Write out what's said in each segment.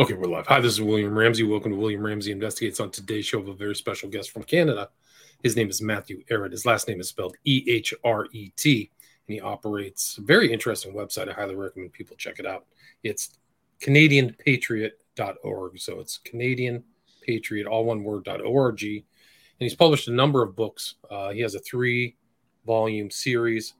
Okay, we're live. Hi, this is William Ramsey. Welcome to William Ramsey Investigates. On today's show, of a very special guest from Canada. His name is Matthew Ehret. His last name is spelled E H R E T, and he operates a very interesting website. I highly recommend people check it out. It's CanadianPatriot.org. So it's Canadian Patriot, all one word, .org. And he's published a number of books. Uh, he has a three volume series,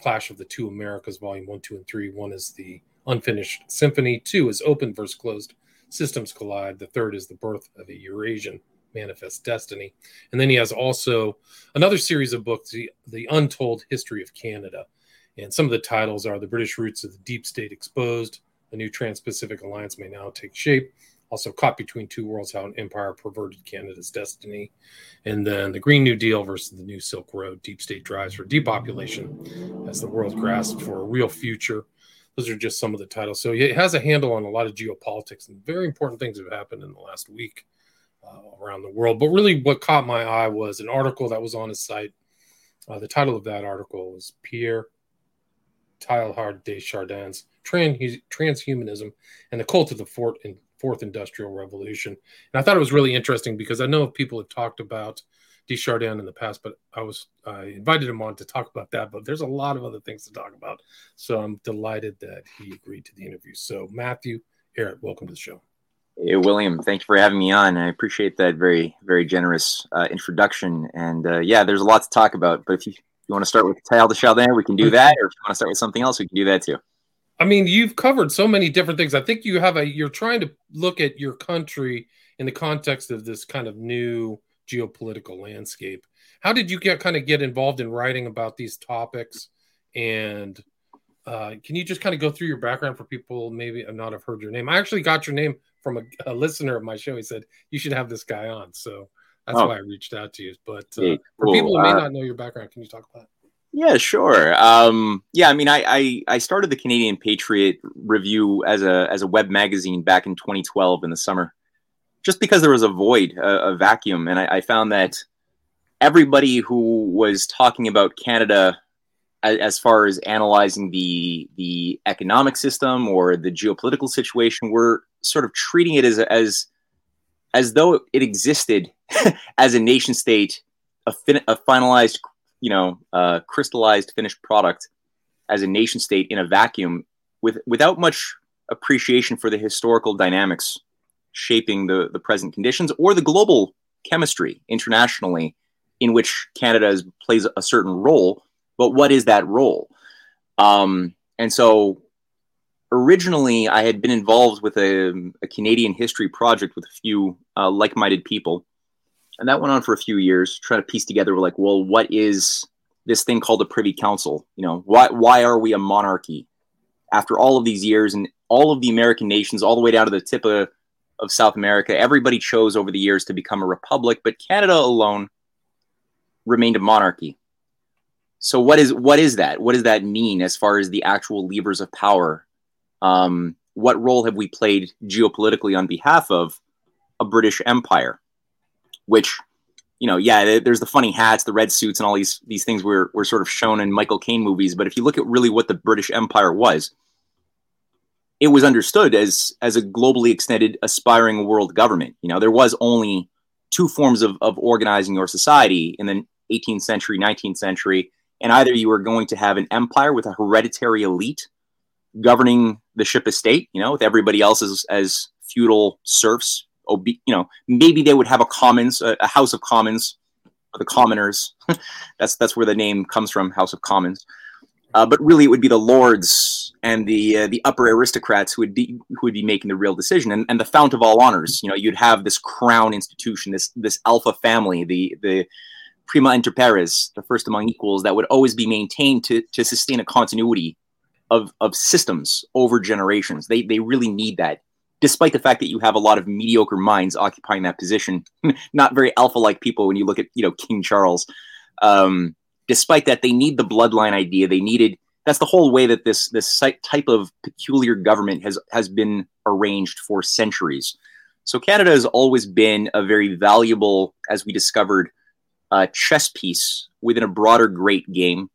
Clash of the Two Americas, volume one, two, and three. One is the Unfinished Symphony, two is Open versus Closed Systems Collide. The third is The Birth of a Eurasian Manifest Destiny. And then he has also another series of books, The, the Untold History of Canada. And some of the titles are The British Roots of the Deep State Exposed, A New Trans Pacific Alliance May Now Take Shape. Also, Caught Between Two Worlds How an Empire Perverted Canada's Destiny. And then The Green New Deal versus the New Silk Road Deep State Drives for Depopulation as the world grasps for a real future those are just some of the titles. So it has a handle on a lot of geopolitics and very important things have happened in the last week uh, around the world. But really, what caught my eye was an article that was on his site. Uh, the title of that article was Pierre Teilhard de Chardin's Trans- Transhumanism and the Cult of the Fourth, Fourth Industrial Revolution. And I thought it was really interesting because I know people have talked about de Chardin in the past, but I was I invited him on to talk about that. But there's a lot of other things to talk about, so I'm delighted that he agreed to the interview. So Matthew, Ehret, welcome to the show. Hey, William, thank you for having me on. I appreciate that very very generous uh, introduction. And uh, yeah, there's a lot to talk about. But if you, you want to start with Teilhard de Chardin, we can do that. Or if you want to start with something else, we can do that too. I mean, you've covered so many different things. I think you have a you're trying to look at your country in the context of this kind of new geopolitical landscape. How did you get kind of get involved in writing about these topics? And uh, can you just kind of go through your background for people maybe I've not have heard your name? I actually got your name from a, a listener of my show. He said you should have this guy on, so that's oh. why I reached out to you. But uh, hey, cool. for people who may uh, not know your background, can you talk about? It? Yeah, sure. Um, yeah, I mean, I, I, I started the Canadian Patriot Review as a as a web magazine back in 2012 in the summer just because there was a void, a, a vacuum, and I, I, found that everybody who was talking about Canada as, as, far as analyzing the the economic system or the geopolitical situation were sort of treating it as as as though it existed as a nation state, a, fin- a finalized, you know, uh, crystallized finished product as a nation state in a vacuum with without much appreciation for the historical dynamics shaping the, the present conditions or the global chemistry internationally in which Canada is, plays a certain role. But what is that role? Um, and so originally, I had been involved with a, a Canadian history project with a few uh, like minded people. And that went on for a few years, trying to piece together, like, well, what is this thing called a Privy Council? You know, why, why are we a monarchy? After all of these years and all of the American nations, all the way down to the tip of of South America. Everybody chose over the years to become a republic, but Canada alone remained a monarchy. So what is what is that? What does that mean as far as the actual levers of power? Um, what role have we played geopolitically on behalf of a British Empire? Which, you know, yeah, there's the funny hats, the red suits, and all these these things were were sort of shown in Michael Caine movies. But if you look at really what the British Empire was, it was understood as as a globally extended aspiring world government. You know there was only two forms of, of organizing your society in the 18th century 19th century and either you were going to have an empire with a hereditary elite governing the ship of state you know with everybody else as, as feudal serfs obe- you know maybe they would have a commons a, a house of commons the commoners. That's that's where the name comes from house of commons uh, but really, it would be the lords and the uh, the upper aristocrats who would be who would be making the real decision, and, and the fount of all honors. You know, you'd have this crown institution, this this alpha family, the the prima inter pares, the first among equals, that would always be maintained to to sustain a continuity of of systems over generations. They they really need that, despite the fact that you have a lot of mediocre minds occupying that position, not very alpha like people. When you look at you know King Charles. Um, despite that, they need the bloodline idea. They needed that's the whole way that this this type of peculiar government has has been arranged for centuries. So Canada has always been a very valuable, as we discovered, uh, chess piece within a broader great game.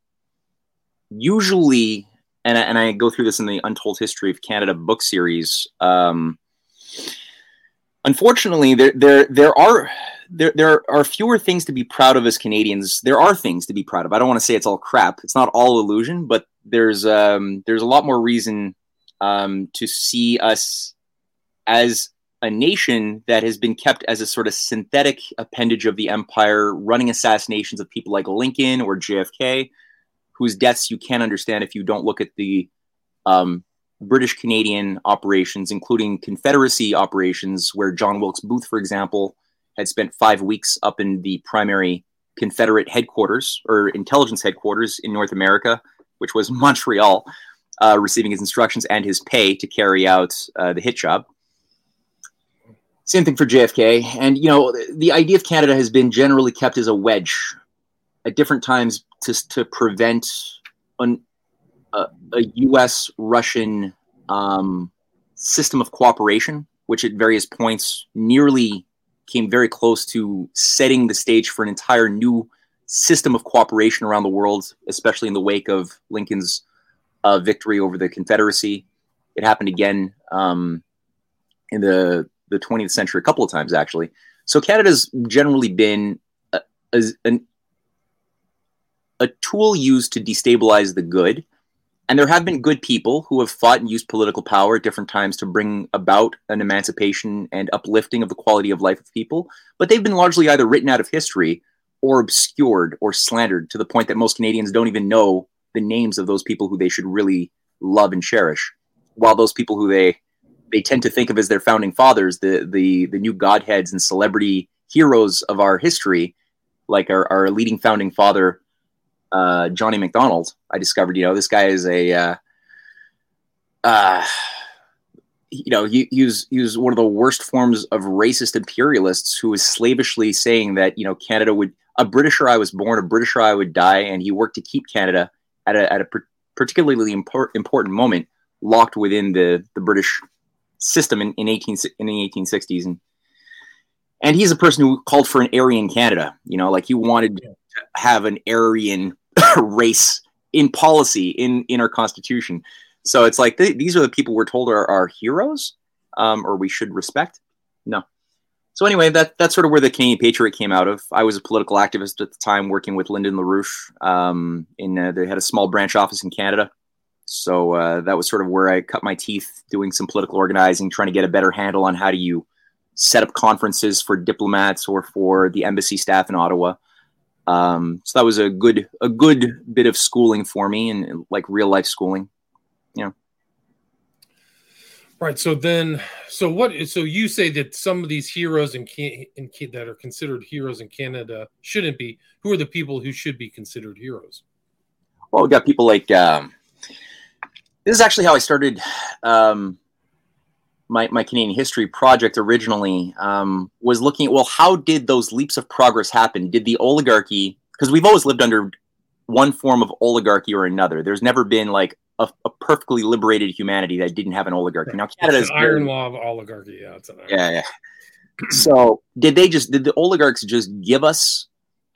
Usually, and, and I go through this in the Untold History of Canada book series. Um, unfortunately, there there there are there there are fewer things to be proud of as Canadians. There are things to be proud of. I don't want to say it's all crap. It's not all illusion, but there's um, there's a lot more reason um, to see us as a nation that has been kept as a sort of synthetic appendage of the empire, running assassinations of people like Lincoln or JFK, whose deaths you can't understand if you don't look at the um, British Canadian operations, including Confederacy operations, where John Wilkes Booth, for example, had spent five weeks up in the primary Confederate headquarters or intelligence headquarters in North America, which was Montreal, uh, receiving his instructions and his pay to carry out uh, the hit job. Same thing for JFK. And, you know, the idea of Canada has been generally kept as a wedge at different times to, to prevent an, a, a U.S. Russian um, system of cooperation, which at various points nearly came very close to setting the stage for an entire new system of cooperation around the world, especially in the wake of Lincoln's uh, victory over the Confederacy. It happened again um, in the the 20th century a couple of times actually. So Canada's generally been a, a, an, a tool used to destabilize the good. And there have been good people who have fought and used political power at different times to bring about an emancipation and uplifting of the quality of life of people. But they've been largely either written out of history or obscured or slandered to the point that most Canadians don't even know the names of those people who they should really love and cherish. While those people who they they tend to think of as their founding fathers, the the the new godheads and celebrity heroes of our history, like our, our leading founding father, uh, John A. Macdonald. I discovered, you know, this guy is a, uh, uh, you know, he, he was he was one of the worst forms of racist imperialists who was slavishly saying that you know Canada would a Britisher I was born, a Britisher I would die, and he worked to keep Canada at a at a particularly import, important moment locked within the the British system in, in 18 in the 1860s and and he's a person who called for an Aryan Canada you know like he wanted to have an Aryan race in policy in in our constitution. So it's like th- these are the people we're told are our heroes um, or we should respect. No. So anyway that that's sort of where the Canadian Patriot came out of. I was a political activist at the time working with Lyndon LaRouche um, in uh, they had a small branch office in Canada. So uh, that was sort of where I cut my teeth doing some political organizing, trying to get a better handle on how do you set up conferences for diplomats or for the embassy staff in Ottawa. Um, so that was a good a good bit of schooling for me and like real life schooling. Yeah. Right. So then, so what? So you say that some of these heroes in, in that are considered heroes in Canada shouldn't be. Who are the people who should be considered heroes? Well, we got people like um, this is actually how I started um, my, my Canadian history project originally um, was looking at, well, how did those leaps of progress happen? Did the oligarchy, because we've always lived under one form of oligarchy or another. There's never been like a, a perfectly liberated humanity that didn't have an oligarchy. Now Canada's iron law of oligarchy. Yeah, yeah, yeah. so did they just did the oligarchs just give us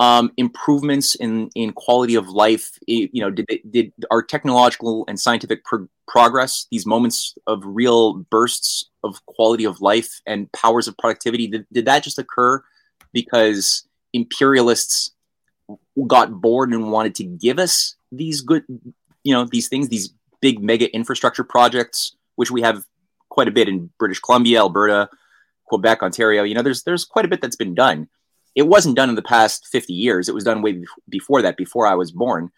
um, improvements in in quality of life. You know did did our technological and scientific pro- progress these moments of real bursts of quality of life and powers of productivity did, did that just occur because imperialists got bored and wanted to give us these good you know these things these big mega infrastructure projects which we have quite a bit in British Columbia Alberta Quebec Ontario? You know there's there's quite a bit that's been done it wasn't done in the past 50 years. It was done way before that, before I was born.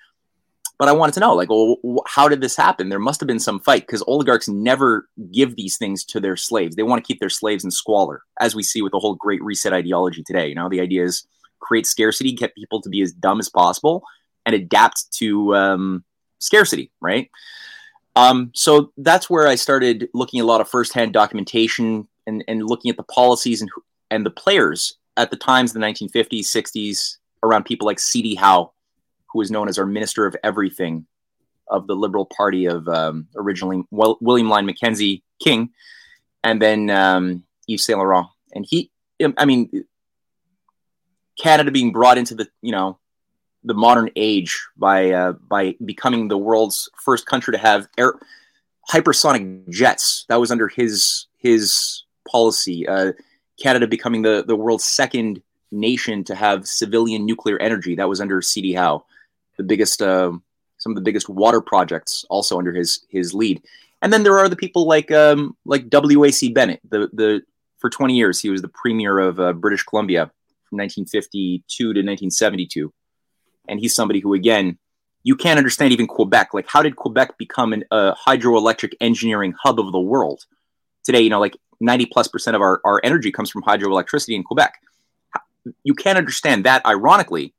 But I wanted to know, like, well, how did this happen? There must have been some fight because oligarchs never give these things to their slaves. They want to keep their slaves in squalor, as we see with the whole Great Reset ideology today. You know, the idea is create scarcity, get people to be as dumb as possible, and adapt to um, scarcity, right? Um, so that's where I started looking a lot of firsthand documentation and, and looking at the policies and and the players at the times, the 1950s, 60s, around people like C.D. Howe, who was known as our Minister of Everything of the Liberal Party of um, originally William Lyon Mackenzie King, and then um, Yves Saint Laurent. And he, I mean, Canada being brought into the, you know, the modern age by uh, by becoming the world's first country to have air hypersonic jets. That was under his his policy. Uh, Canada becoming the, the world's second nation to have civilian nuclear energy. That was under CD Howe, the biggest, uh, some of the biggest water projects also under his his lead. And then there are the people like um, like W.A.C. Bennett. The the for 20 years he was the premier of uh, British Columbia from 1952 to 1972, and he's somebody who again you can't understand even Quebec. Like, how did Quebec become a hydroelectric engineering hub of the world? Today, you know, like 90 plus percent of our, our energy comes from hydroelectricity in Quebec. You can't understand that, ironically,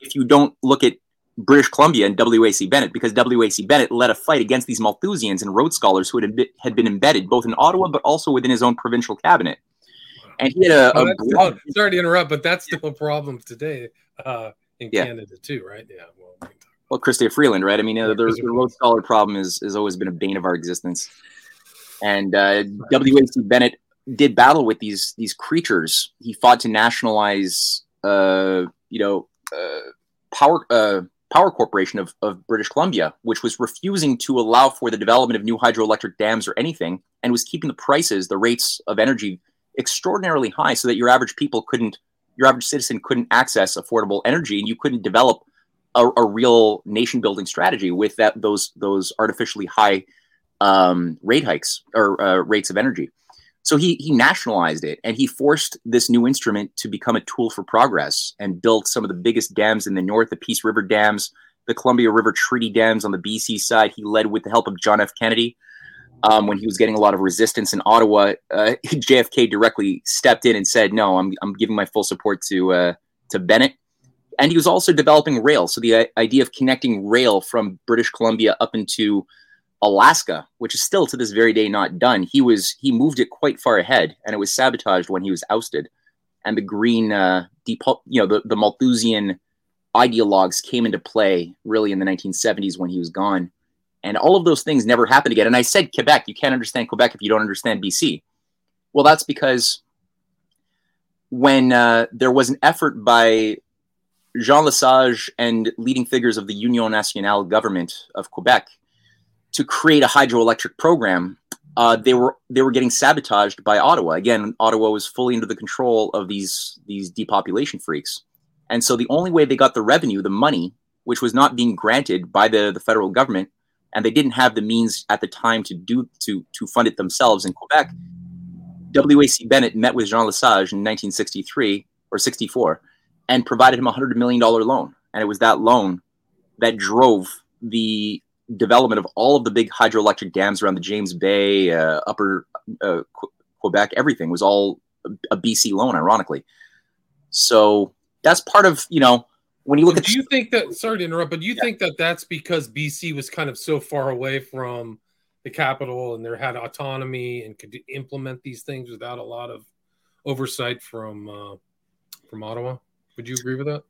if you don't look at British Columbia and W.A.C. Bennett, because W.A.C. Bennett led a fight against these Malthusians and Rhodes scholars who had, had been embedded both in Ottawa but also within his own provincial cabinet. And he had a. a oh, sorry to interrupt, but that's still a problem today uh, in yeah. Canada, too, right? Yeah. Well, well, Chrystia Freeland, right? I mean, uh, the, the Rhodes Scholar problem is has always been a bane of our existence. And uh, W.A.C. Bennett did battle with these these creatures. He fought to nationalize, uh, you know, uh, power uh, power corporation of, of British Columbia, which was refusing to allow for the development of new hydroelectric dams or anything, and was keeping the prices, the rates of energy, extraordinarily high, so that your average people couldn't, your average citizen couldn't access affordable energy, and you couldn't develop a, a real nation building strategy with that those those artificially high um, rate hikes or uh, rates of energy. So he he nationalized it and he forced this new instrument to become a tool for progress and built some of the biggest dams in the north, the Peace River dams, the Columbia River Treaty dams on the BC side. He led with the help of John F. Kennedy. Um, when he was getting a lot of resistance in Ottawa, uh, JFK directly stepped in and said, "No, I'm, I'm giving my full support to uh, to Bennett." and he was also developing rail. So the idea of connecting rail from British Columbia up into Alaska, which is still to this very day not done, he was he moved it quite far ahead, and it was sabotaged when he was ousted. And the green, uh, you know, the, the Malthusian ideologues came into play really in the 1970s when he was gone. And all of those things never happened again. And I said Quebec, you can't understand Quebec if you don't understand BC. Well, that's because when uh, there was an effort by Jean Lesage and leading figures of the Union Nationale government of Quebec to create a hydroelectric program. Uh, they were they were getting sabotaged by Ottawa. Again, Ottawa was fully under the control of these these depopulation freaks, and so the only way they got the revenue, the money, which was not being granted by the the federal government, and they didn't have the means at the time to do to to fund it themselves in Quebec. W.A.C. Bennett met with Jean Lesage in 1963 or 64 and provided him a $100 million loan. And it was that loan that drove the development of all of the big hydroelectric dams around the James Bay, uh, upper uh, Qu- Quebec, everything was all a BC loan, ironically. So that's part of, you know, when you look so at. Do you think that, sorry to interrupt, but do you yeah. think that that's because BC was kind of so far away from the capital and they had autonomy and could implement these things without a lot of oversight from uh, from Ottawa? Would you agree with that?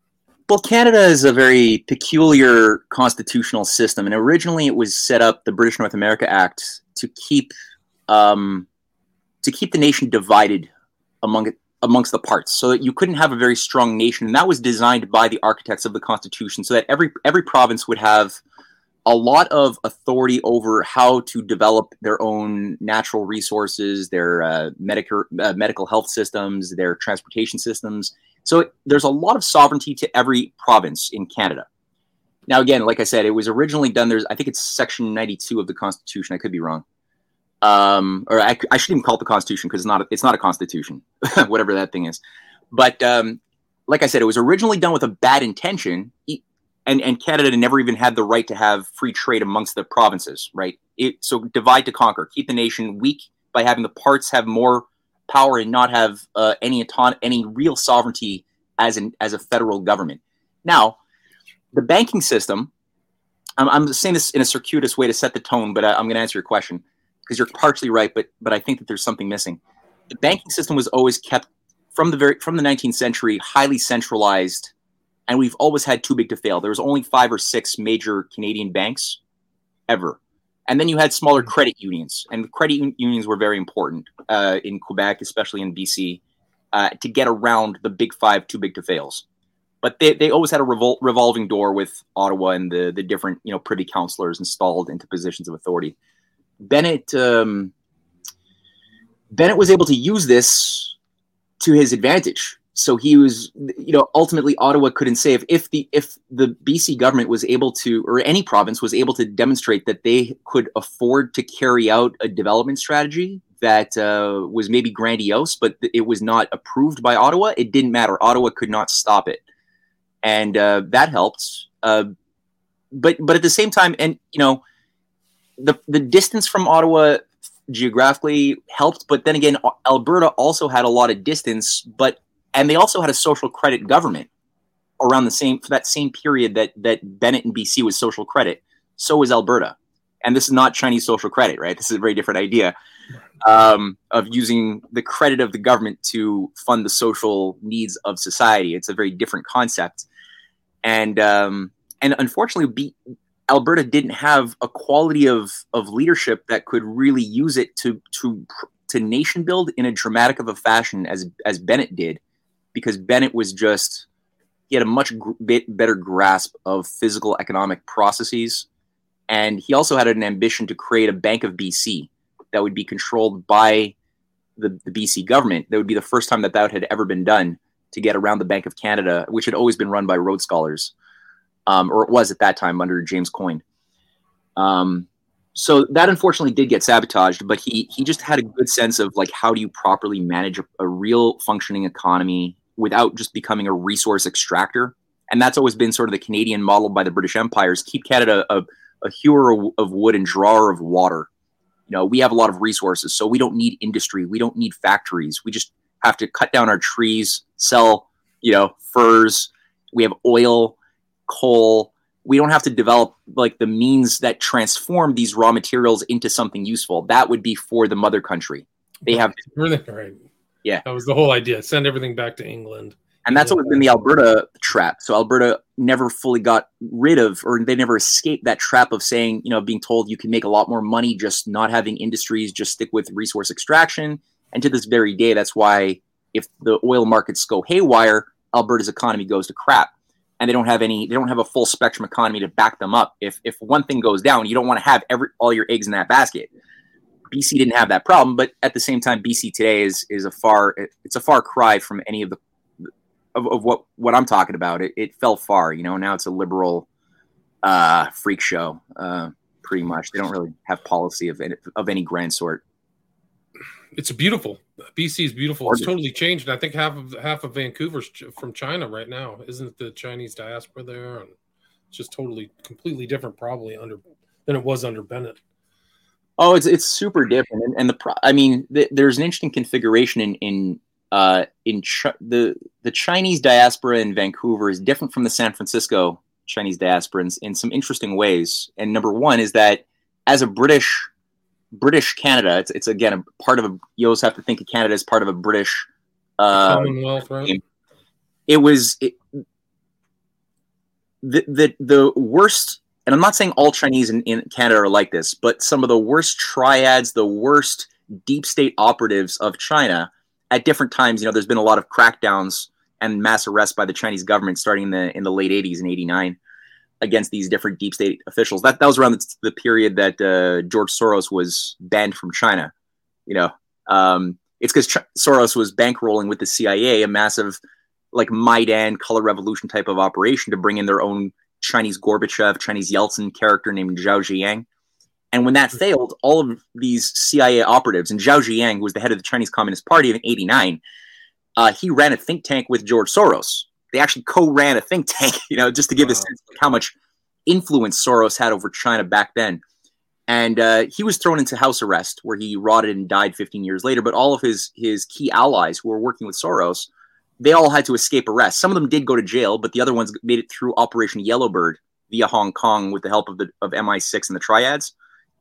Well, Canada is a very peculiar constitutional system, and originally it was set up the British North America Act to keep um, to keep the nation divided among amongst the parts, so that you couldn't have a very strong nation. And that was designed by the architects of the Constitution, so that every every province would have a lot of authority over how to develop their own natural resources, their uh, medical uh, medical health systems, their transportation systems, so there's a lot of sovereignty to every province in Canada. Now, again, like I said, it was originally done. There's, I think it's Section 92 of the Constitution. I could be wrong, um, or I, I shouldn't even call it the Constitution because it's not. A, it's not a constitution, whatever that thing is. But um, like I said, it was originally done with a bad intention, and and Canada never even had the right to have free trade amongst the provinces. Right? It, so divide to conquer, keep the nation weak by having the parts have more power and not have uh, any auton- any real sovereignty as an as a federal government. Now, the banking system. I'm, I'm saying this in a circuitous way to set the tone, but I, I'm going to answer your question because you're partially right, but but I think that there's something missing. The banking system was always kept from the very from the 19th century highly centralized, and we've always had too big to fail. There was only five or six major Canadian banks ever and then you had smaller mm-hmm. credit unions, and credit unions were very important uh, in Quebec, especially in BC, uh, to get around the big five too big to fails. But they, they always had a revol- revolving door with Ottawa and the, the different you know privy councillors installed into positions of authority. Bennett um, Bennett was able to use this to his advantage. So he was, you know, ultimately Ottawa couldn't if, if the if the BC government was able to, or any province was able to demonstrate that they could afford to carry out a development strategy that uh, was maybe grandiose, but it was not approved by Ottawa. It didn't matter. Ottawa could not stop it, and uh, that helped. Uh, but but at the same time, and you know, the the distance from Ottawa geographically helped, but then again, Alberta also had a lot of distance, but and they also had a social credit government around the same for that same period that that Bennett and BC was social credit. So was Alberta, and this is not Chinese social credit, right? This is a very different idea um, of using the credit of the government to fund the social needs of society. It's a very different concept, and um, and unfortunately, B- Alberta didn't have a quality of of leadership that could really use it to to to nation build in a dramatic of a fashion as as Bennett did, because Bennett was just he had a much gr- better grasp of physical economic processes, and he also had an ambition to create a Bank of BC that would be controlled by the, the BC government. That would be the first time that that had ever been done to get around the Bank of Canada, which had always been run by Rhodes Scholars, um, or it was at that time under James Coyne. Um, so that unfortunately did get sabotaged, but he he just had a good sense of like how do you properly manage a, a real functioning economy without just becoming a resource extractor. And that's always been sort of the Canadian model by the British empires: keep Canada a, a hewer of wood and drawer of water. You know we have a lot of resources so we don't need industry. We don't need factories. We just have to cut down our trees sell you know furs. We have oil coal. We don't have to develop like the means that transform these raw materials into something useful. That would be for the mother country. They have right yeah that was the whole idea send everything back to england and that's always been the Alberta trap. So Alberta never fully got rid of, or they never escaped that trap of saying, you know, being told you can make a lot more money just not having industries, just stick with resource extraction. And to this very day, that's why if the oil markets go haywire, Alberta's economy goes to crap. And they don't have any, they don't have a full spectrum economy to back them up. If if one thing goes down, you don't want to have every all your eggs in that basket. BC didn't have that problem, but at the same time, BC today is is a far it's a far cry from any of the of, of what what I'm talking about. It, it fell far. You know, now it's a liberal uh, freak show. Uh, pretty much, they don't really have policy of any, of any grand sort. It's beautiful. BC is beautiful. It's totally changed. I think half of half of Vancouver's from China right now. Isn't it the Chinese diaspora there? And it's just totally, completely different, probably under than it was under Bennett. Oh, it's it's super different, and, and the pro- I mean, the, there's an interesting configuration in in uh, in Ch- the the Chinese diaspora in Vancouver is different from the San Francisco Chinese diaspora in, in some interesting ways. And number one is that as a British British Canada, it's, it's again a part of a. You always have to think of Canada as part of a British uh, Commonwealth, right? It was it, the the the worst. And I'm not saying all Chinese in, in Canada are like this, but some of the worst triads, the worst deep state operatives of China at different times, you know, there's been a lot of crackdowns and mass arrests by the Chinese government starting in the in the late 80s and 89 against these different deep state officials. That that was around the, the period that uh, George Soros was banned from China. You know, um, it's because Ch- Soros was bankrolling with the CIA a massive like Maidan color revolution type of operation to bring in their own Chinese Gorbachev, Chinese Yeltsin character named Zhao Ziyang. And when that failed, all of these CIA operatives, and Zhao Ziyang, who was the head of the Chinese Communist Party in 89, uh, he ran a think tank with George Soros. They actually co-ran a think tank, you know, just to give wow. a sense of how much influence Soros had over China back then. And uh, he was thrown into house arrest, where he rotted and died 15 years later. But all of his his key allies who were working with Soros, they all had to escape arrest. Some of them did go to jail, but the other ones made it through Operation Yellowbird via Hong Kong with the help of the of MI6 and the Triads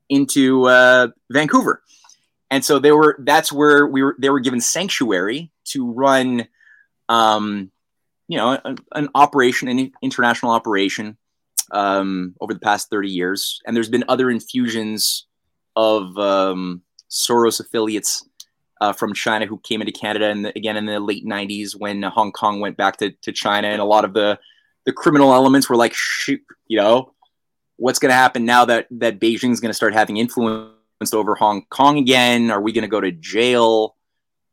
into uh, Vancouver. And so they were that's where we were they were given sanctuary to run um, you know an, an operation an international operation um, over the past 30 years and there's been other infusions of um, Soros affiliates uh, from China who came into Canada and again in the late 90s when Hong Kong went back to, to China and a lot of the the criminal elements were like shoot you know what's going to happen now that that Beijing's going to start having influence over Hong Kong again? Are we going to go to jail?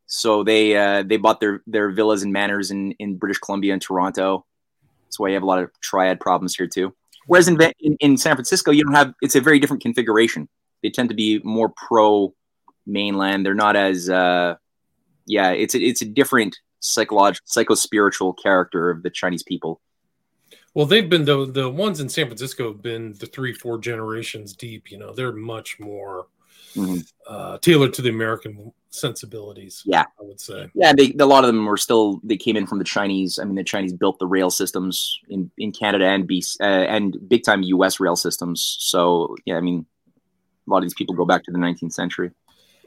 So they uh, they bought their their villas and manors in in British Columbia and Toronto. That's why you have a lot of triad problems here too. Whereas in, in, in San Francisco, you don't have. It's a very different configuration. They tend to be more pro mainland. They're not as uh, yeah. It's a, it's a different psychological psycho spiritual character of the Chinese people. Well, they've been the the ones in San Francisco have been the three four generations deep. You know, they're much more mm-hmm. uh, tailored to the American sensibilities. Yeah, I would say. Yeah, they, a lot of them were still they came in from the Chinese. I mean, the Chinese built the rail systems in in Canada and BC, uh, and big time U.S. rail systems. So yeah, I mean, a lot of these people go back to the 19th century.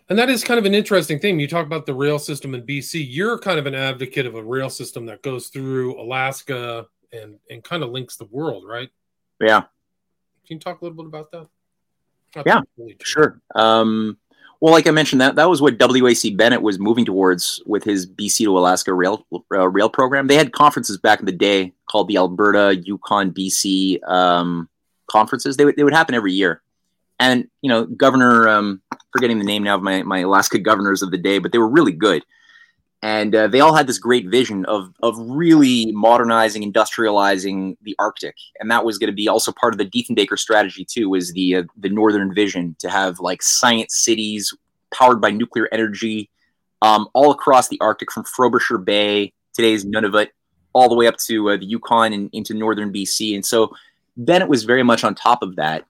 And that is kind of an interesting thing. You talk about the rail system in BC. You're kind of an advocate of a rail system that goes through Alaska and and kind of links the world, right? Yeah. Can you talk a little bit about that? Not yeah, really sure. Um, well, like I mentioned, that that was what WAC Bennett was moving towards with his BC to Alaska rail uh, rail program. They had conferences back in the day called the Alberta, Yukon, BC um, conferences. They would they would happen every year, and you know, Governor, um, forgetting the name now of my my Alaska governors of the day, but they were really good and uh, they all had this great vision of of really modernizing, industrializing the Arctic, and that was going to be also part of the Diefenbaker strategy too. Was the uh, the northern vision to have like science cities powered by nuclear energy um, all across the Arctic, from Frobisher Bay, today's Nunavut, all the way up to uh, the Yukon and into northern BC, and so Bennett was very much on top of that.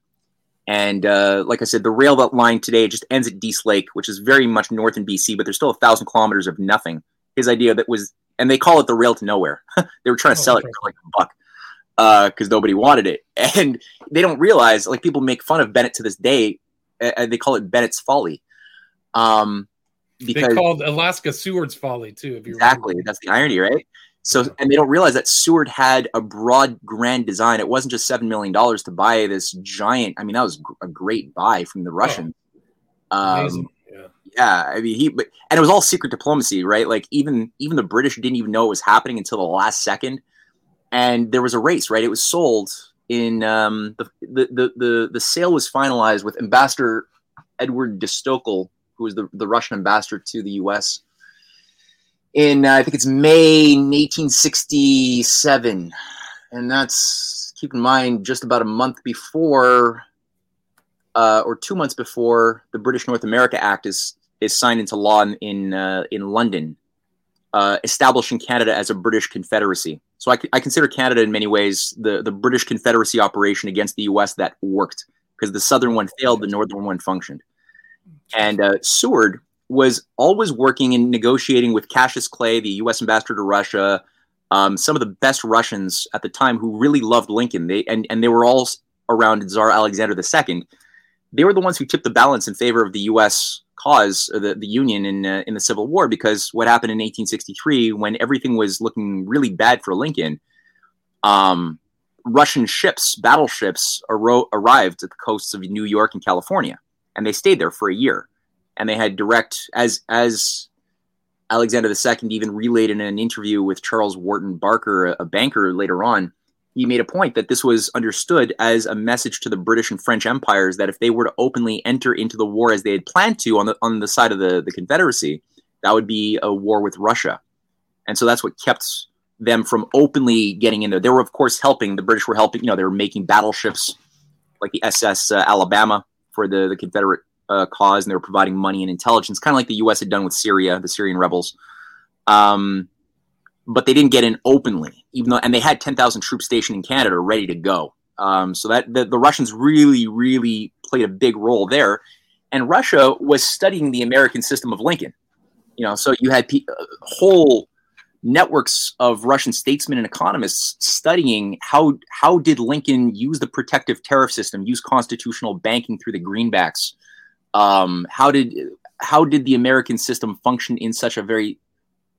And uh, like I said, the rail line today just ends at Dease Lake, which is very much north in BC, but there's still a thousand kilometers of nothing. His idea that was, and they call it the rail to nowhere. they were trying to oh, sell okay. it for like a buck because uh, nobody wanted it, and they don't realize like people make fun of Bennett to this day. Uh, they call it Bennett's folly. Um, because they called Alaska Seward's folly too. exactly, remember. that's the irony, right? So, and they don't realize that Seward had a broad, grand design. It wasn't just seven million dollars to buy this giant. I mean, that was a great buy from the oh, Russians. Oh. Um, yeah. yeah, I mean, he, but, and it was all secret diplomacy, right? Like even even the British didn't even know it was happening until the last second, and there was a race, right? It was sold in um, the, the the the the sale was finalized with Ambassador Edward de Stoeckl, who was the the Russian ambassador to the U.S in uh, I think it's May 1867, and that's keep in mind just about a month before, uh, or two months before the British North America Act is is signed into law in in, uh, in London, uh, establishing Canada as a British Confederacy. So I, I consider Canada in many ways the the British Confederacy operation against the U.S. that worked because the southern one failed, the northern one functioned, and uh, Seward was always working and negotiating with Cassius Clay, the U.S. ambassador to Russia, um, some of the best Russians at the time who really loved Lincoln. They and and they were all around Tsar Alexander II. They were the ones who tipped the balance in favor of the U.S. cause, the the Union in uh, in the Civil War, because what happened in 1863 when everything was looking really bad for Lincoln. Um, Russian ships, battleships, arrived at the coasts of New York and California, and they stayed there for a year and they had direct as as Alexander II even relayed in an interview with Charles Wharton Barker, a banker later on. He made a point that this was understood as a message to the British and French empires that if they were to openly enter into the war as they had planned to on the on the side of the, the Confederacy, that would be a war with Russia. And so that's what kept them from openly getting in there. They were, of course, helping. The British were helping. You know, they were making battleships like the SS uh, Alabama for the, the Confederate uh, cause and they were providing money and intelligence, kind of like the U.S. had done with Syria, the Syrian rebels. Um, but they didn't get in openly, even though, and they had 10,000 troops stationed in Canada ready to go. Um, so that the, the Russians really, really played a big role there. And Russia was studying the American system of Lincoln. You know, so you had pe- uh, whole networks of Russian statesmen and economists studying how how did Lincoln use the protective tariff system, use constitutional banking through the greenbacks, um, how did how did the American system function in such a very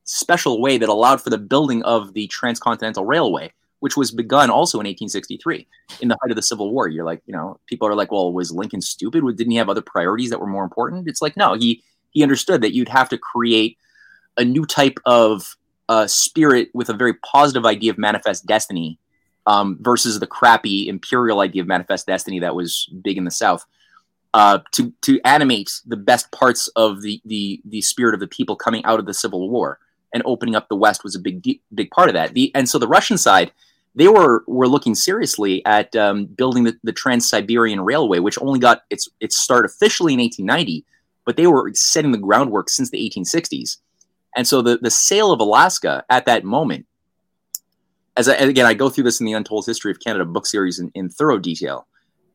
special way that allowed for the building of the transcontinental railway, which was begun also in 1863 in the height of the Civil War? You're like, you know, people are like, well, was Lincoln stupid? Didn't he have other priorities that were more important? It's like, no, he he understood that you'd have to create a new type of uh, spirit with a very positive idea of manifest destiny um, versus the crappy imperial idea of manifest destiny that was big in the South. Uh, to to animate the best parts of the the the spirit of the people coming out of the Civil War and opening up the West was a big big part of that. The and so the Russian side they were were looking seriously at um, building the, the Trans Siberian Railway, which only got its its start officially in 1890, but they were setting the groundwork since the 1860s. And so the the sale of Alaska at that moment, as I, again I go through this in the Untold History of Canada book series in, in thorough detail,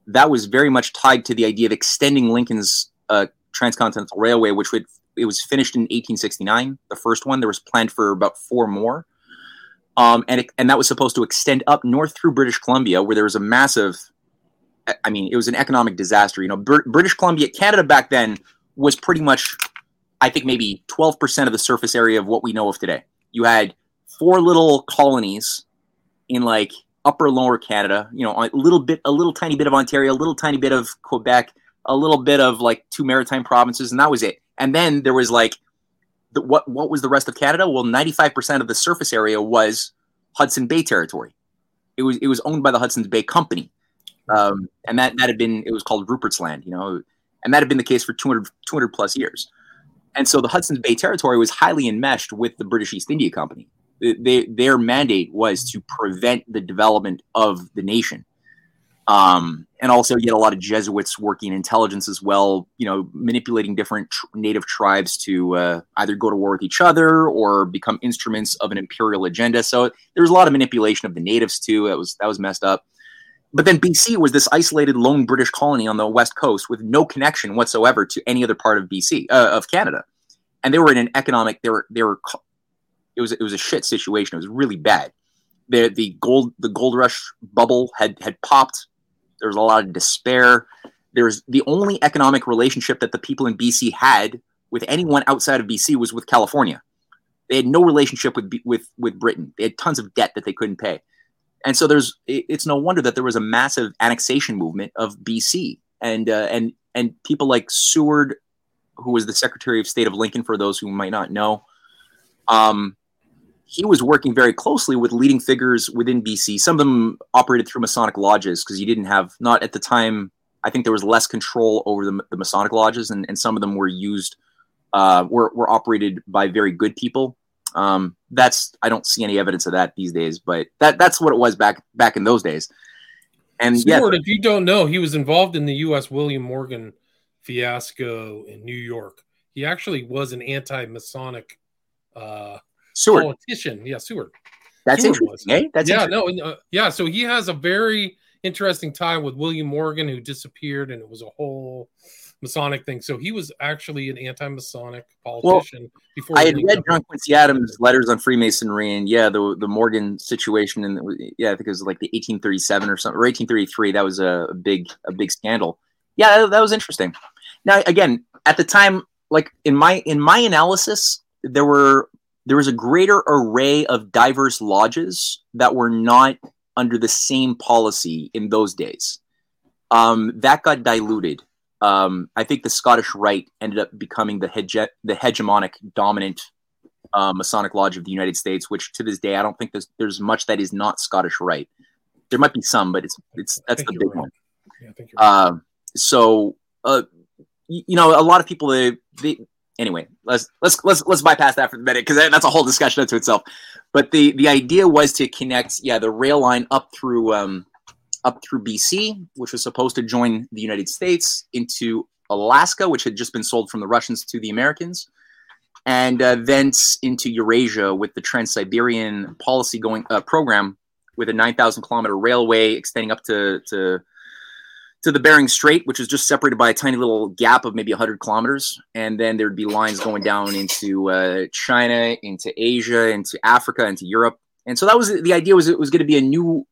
that was very much tied to the idea of extending Lincoln's uh, transcontinental railway, which would it was finished in 1869. The first one there was planned for about four more um, and it, and that was supposed to extend up north through British Columbia, where there was a massive. I mean, it was an economic disaster. You know, Br- British Columbia, Canada back then was pretty much, I think, maybe twelve percent of the surface area of what we know of today. You had four little colonies in like upper lower Canada. You know, a little bit, a little tiny bit of Ontario, a little tiny bit of Quebec, a little bit of like two maritime provinces, and that was it. And then there was like the, what what was the rest of Canada? Well, 95% of the surface area was Hudson Bay territory. It was it was owned by the Hudson's Bay Company, um, and that that had been it was called Rupert's Land, you know, and that had been the case for 200 200 plus years. And so the Hudson's Bay territory was highly enmeshed with the British East India Company. They, their mandate was to prevent the development of the nation um, and also you get a lot of Jesuits working intelligence as well, you know, manipulating different tr- native tribes to uh, either go to war with each other or become instruments of an imperial agenda. So there was a lot of manipulation of the natives too. That was that was messed up. But then BC was this isolated lone British colony on the west coast with no connection whatsoever to any other part of BC uh, of Canada, and they were in an economic. They were they were. It was it was a shit situation. It was really bad. The the gold the gold rush bubble had had popped there was a lot of despair. There was the only economic relationship that the people in BC had with anyone outside of BC was with California. They had no relationship with with with Britain. They had tons of debt that they couldn't pay, and so there's it's no wonder that there was a massive annexation movement of BC and uh, and and people like Seward, who was the Secretary of State of Lincoln, for those who might not know. Um, he was working very closely with leading figures within BC. Some of them operated through Masonic lodges because you didn't have, not at the time, I think there was less control over the, the Masonic lodges, and, and some of them were used, uh, were, were operated by very good people. Um, that's I don't see any evidence of that these days, but that that's what it was back back in those days. And Seward, yeah, if you don't know, he was involved in the U.S. William Morgan fiasco in New York. He actually was an anti-Masonic uh, Seward. Politician. Yeah, Seward. That's Seward interesting. Eh? That's yeah, no, uh, yeah. So he has a very interesting tie with William Morgan, who disappeared, and it was a whole Masonic thing. So he was actually an anti-Masonic politician well, before. I had read John Quincy Adams' letters on Freemasonry, and yeah, the the Morgan situation, and yeah, I think it was like the 1837 or something, or 1833. That was a, a big a big scandal. Yeah, that, that was interesting. Now, again, at the time, like in my in my analysis, there were there was a greater array of diverse lodges that were not under the same policy in those days. Um, that got diluted. Um, I think the Scottish Rite ended up becoming the, hege- the hegemonic, dominant uh, Masonic Lodge of the United States, which to this day I don't think there's, there's much that is not Scottish Rite. There might be some, but it's it's that's the big right. one. Yeah, right. uh, so, uh, you know, a lot of people they, they anyway, let's let's let's let's bypass that for the minute because that's a whole discussion unto itself. But the the idea was to connect, yeah, the rail line up through um, up through BC, which was supposed to join the United States, into Alaska, which had just been sold from the Russians to the Americans, and uh, thence into Eurasia with the Trans Siberian policy going uh, program with a 9,000 kilometer railway extending up to to to the Bering Strait, which is just separated by a tiny little gap of maybe 100 kilometers. And then there'd be lines going down into uh, China, into Asia, into Africa, into Europe. And so that was the idea was it was going to be a new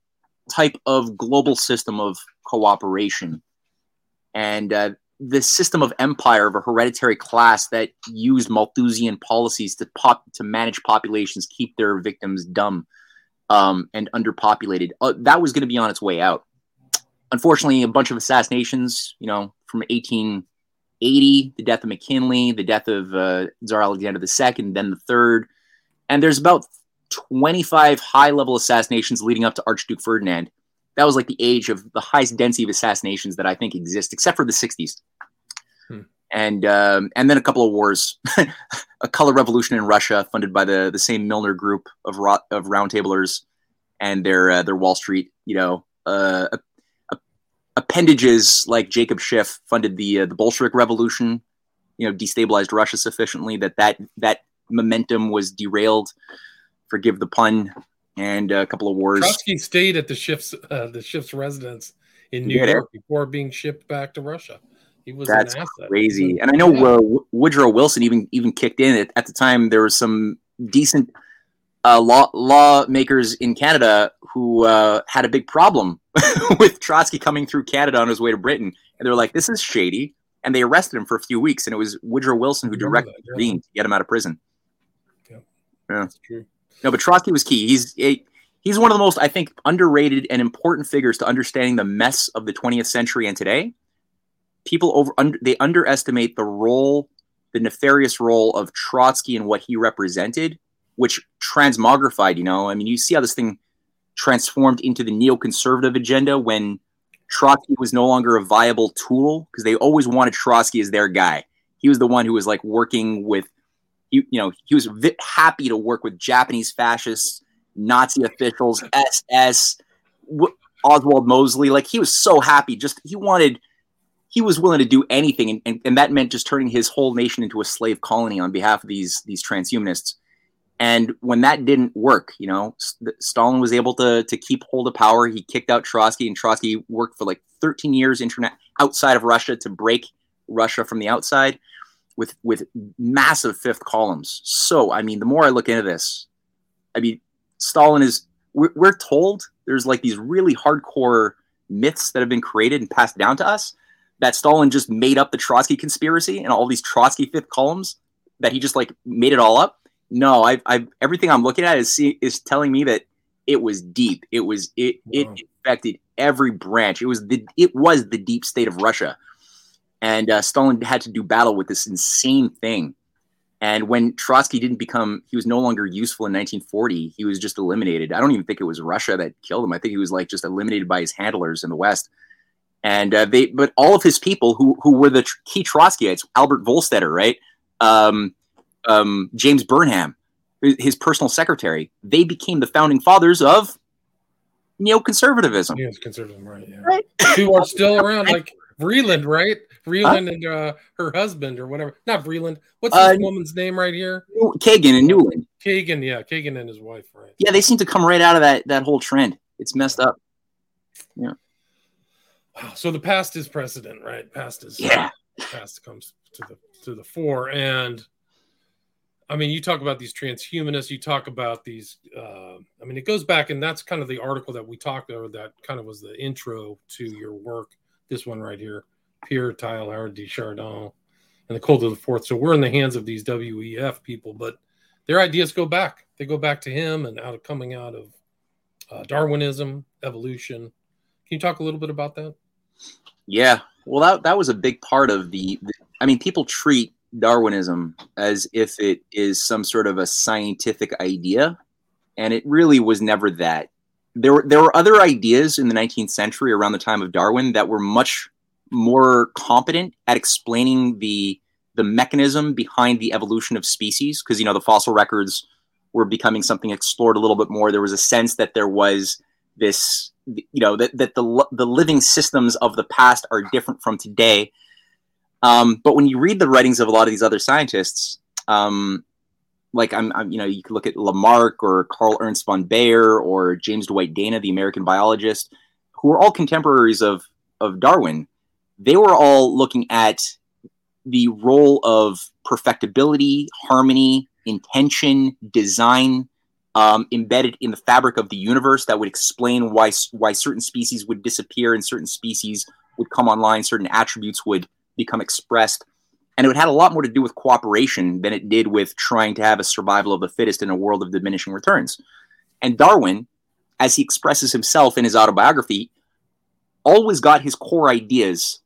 type of global system of cooperation. And uh, the system of empire of a hereditary class that used Malthusian policies to pop to manage populations, keep their victims dumb um, and underpopulated. Uh, that was going to be on its way out unfortunately, a bunch of assassinations, you know, from 1880, the death of McKinley, the death of uh, Tsar Alexander II, then the third. And there's about 25 high level assassinations leading up to Archduke Ferdinand. That was like the age of the highest density of assassinations that I think exist, except for the 60s. hmm. and um, and then a couple of wars, a color revolution in Russia, funded by the the same Milner group of ro- of roundtablers and their uh, their Wall Street, you know, uh, appendages like Jacob Schiff funded the uh, the Bolshevik Revolution, you know, destabilized Russia sufficiently that that that momentum was derailed. Forgive the pun, and a couple of wars. Trotsky stayed at the Schiff's uh, the Schiff's residence in New York before being shipped back to Russia. He was that's crazy, and I know yeah. uh, Woodrow Wilson even even kicked in at, at the time. There was some decent uh, law lawmakers in Canada who uh, had a big problem with Trotsky coming through Canada on his way to Britain, and they were like, "This is shady," and they arrested him for a few weeks, and it was Woodrow Wilson who directly intervened to get him out of prison. Yeah, yeah. that's true. No, but Trotsky was key. He's a, he's one of the most, I think, underrated and important figures to understanding the mess of the 20th century and today. People over under, they underestimate the role, the nefarious role of Trotsky and what he represented which transmogrified, you know, I mean, you see how this thing transformed into the neoconservative agenda when Trotsky was no longer a viable tool because they always wanted Trotsky as their guy. He was the one who was like working with, you, you know, he was happy to work with Japanese fascists, Nazi officials, SS, Oswald Mosley. Like he was so happy. Just he wanted, he was willing to do anything, and, and, and that meant just turning his whole nation into a slave colony on behalf of these these transhumanists. And when that didn't work, you know, Stalin was able to to keep hold of power. He kicked out Trotsky, and Trotsky worked for like 13 years internet outside of Russia to break Russia from the outside with with massive fifth columns. So, I mean, the more I look into this, I mean, Stalin is we're, we're told there's like these really hardcore myths that have been created and passed down to us that Stalin just made up the Trotsky conspiracy and all these Trotsky fifth columns that he just like made it all up no, I, I everything I'm looking at is see, is telling me that it was deep. It was it wow. it affected every branch. It was the it was the deep state of Russia, and uh, Stalin had to do battle with this insane thing. And when Trotsky didn't become, he was no longer useful in 1940. He was just eliminated. I don't even think it was Russia that killed him. I think he was like just eliminated by his handlers in the West. And uh, they, but all of his people who who were the key Trotskyites, Albert Wohlstetter, right? Um, um, James Burnham, his personal secretary, they became the founding fathers of neoconservatism. Yes, conservatism, right? Yeah. Right. Who are still around, like Vreeland, right? Vreeland huh? and uh, her husband, or whatever. Not Vreeland. What's this uh, woman's name right here? Kagan and Nuland. Kagan, yeah, Kagan and his wife, right? Yeah, they seem to come right out of that that whole trend. It's messed up. Yeah. Wow. So the past is precedent, right? Past is yeah. Past comes to the to the fore, and I mean, you talk about these transhumanists, you talk about these. Uh, I mean, it goes back, and that's kind of the article that we talked over. That kind of was the intro to your work. This one right here, Pierre Teilhard de Chardin, and the Cold of the Fourth. So we're in the hands of these WEF people, but their ideas go back. They go back to him and out of coming out of uh, Darwinism, evolution. Can you talk a little bit about that? Yeah, well, that that was a big part of the. the I mean, people treat Darwinism as if it is some sort of a scientific idea, and it really was never that. There were there were other ideas in the 19th century around the time of Darwin that were much more competent at explaining the the mechanism behind the evolution of species because you know the fossil records were becoming something explored a little bit more there was a sense that there was this you know that, that the the living systems of the past are different from today um, but when you read the writings of a lot of these other scientists, um, like I'm, I'm, you know, you could look at Lamarck or Carl Ernst von Baer or James Dwight Dana, the American biologist, who were all contemporaries of of Darwin. They were all looking at the role of perfectibility, harmony, intention, design um, embedded in the fabric of the universe that would explain why why certain species would disappear and certain species would come online, certain attributes would become expressed. And it had a lot more to do with cooperation than it did with trying to have a survival of the fittest in a world of diminishing returns. And Darwin, as he expresses himself in his autobiography, always got his core ideas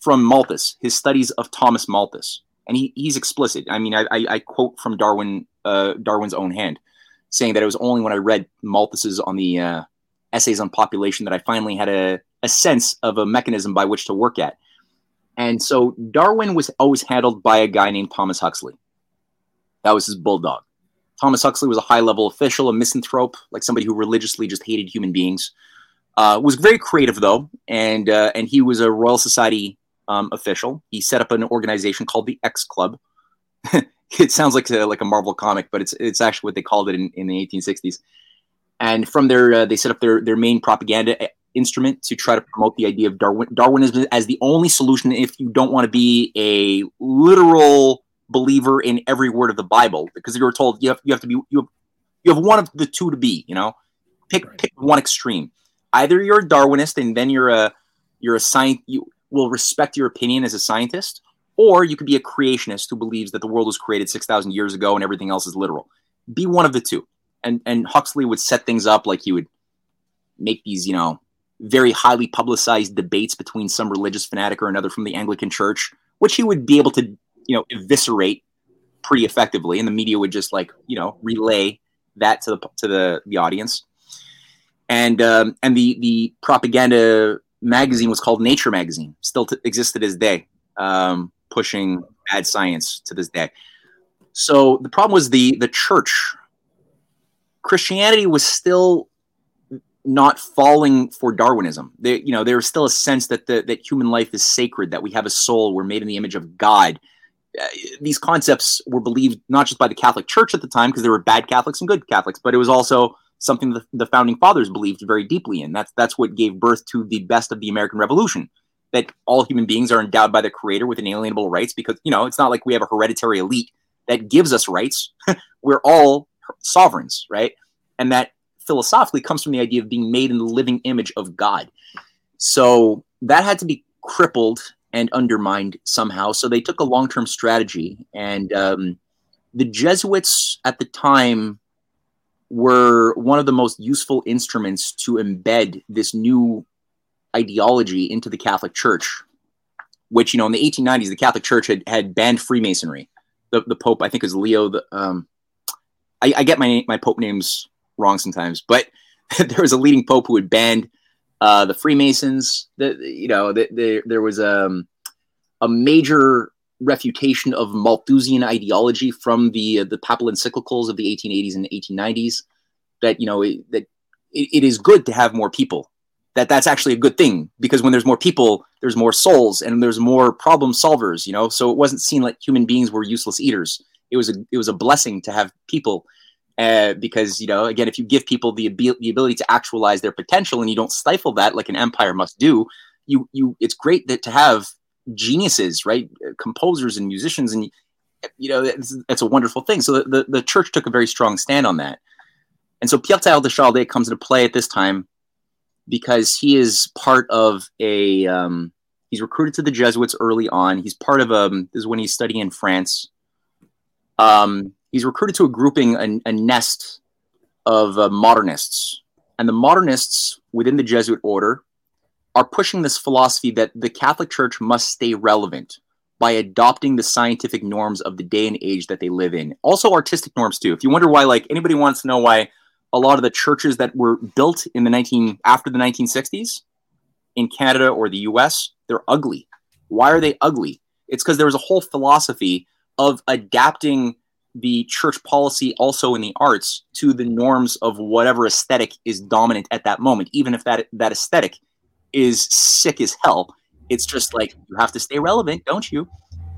from Malthus, his studies of Thomas Malthus. And he, he's explicit. I mean, I, I, I quote from Darwin, uh, Darwin's own hand, saying that it was only when I read Malthus's on the uh, essays on population that I finally had a, a sense of a mechanism by which to work at. And so Darwin was always handled by a guy named Thomas Huxley. That was his bulldog. Thomas Huxley was a high level official, a misanthrope, like somebody who religiously just hated human beings. Uh, was very creative though, and uh, and he was a Royal Society um, official. He set up an organization called the X Club. it sounds like a, like a Marvel comic, but it's it's actually what they called it in, in the 1860s. And from there, uh, they set up their their main propaganda instrument to try to promote the idea of Darwin, Darwinism as the only solution if you don't want to be a literal believer in every word of the Bible, because you were told you have you have to be you have, you have one of the two to be. You know, pick right. pick one extreme. Either you're a Darwinist and then you're a you're a science you will respect your opinion as a scientist, or you could be a creationist who believes that the world was created six thousand years ago and everything else is literal. Be one of the two. And and Huxley would set things up like he would make these you know very highly publicized debates between some religious fanatic or another from the Anglican Church, which he would be able to you know eviscerate pretty effectively, and the media would just like you know relay that to the to the the audience. And um, and the the propaganda magazine was called Nature Magazine, still t- exists to day, um, pushing bad science to this day. So the problem was the the church. Christianity was still not falling for Darwinism. There, you know, there's still a sense that the, that human life is sacred, that we have a soul, we're made in the image of God, uh, these concepts were believed not just by the Catholic Church at the time, because there were bad Catholics and good Catholics, but it was also something that the founding fathers believed very deeply in. That's that's what gave birth to the best of the American Revolution. That all human beings are endowed by the Creator with inalienable rights, because you know it's not like we have a hereditary elite that gives us rights. we're all sovereigns, right? And that philosophically comes from the idea of being made in the living image of God. So that had to be crippled and undermined somehow. So they took a long term strategy. And um, the Jesuits at the time were one of the most useful instruments to embed this new ideology into the Catholic Church, which, you know, in the 1890s, the Catholic Church had, had banned Freemasonry. The, the Pope, I think, is Leo. The, um, I, I get my, my Pope names wrong sometimes, but there was a leading Pope who had banned uh, the Freemasons. The, you know, the, the, there was um, a major refutation of Malthusian ideology from the uh, the papal encyclicals of the 1880s and 1890s. That you know it, that it, it is good to have more people. That that's actually a good thing because when there's more people, there's more souls and there's more problem solvers. You know, so it wasn't seen like human beings were useless eaters. It was a it was a blessing to have people uh, because you know again if you give people the, the ability to actualize their potential and you don't stifle that like an empire must do you you it's great that to have geniuses right composers and musicians and you know it's, a wonderful thing so the, the, the, church took a very strong stand on that and so Pierre de Chardin comes into play at this time because he is part of a um, he's recruited to the Jesuits early on. He's part of a um, this is when he's studying in France. Um, he's recruited to a grouping, a, a nest of uh, modernists. And the modernists within the Jesuit order are pushing this philosophy that the Catholic Church must stay relevant by adopting the scientific norms of the day and age that they live in. Also artistic norms too. If you wonder why like anybody wants to know why a lot of the churches that were built in the 19 after the 1960s in Canada or the US, they're ugly. Why are they ugly? It's because there was a whole philosophy of adapting the church policy also in the arts to the norms of whatever aesthetic is dominant at that moment. Even if that that aesthetic is sick as hell it's just like you have to stay relevant don't you?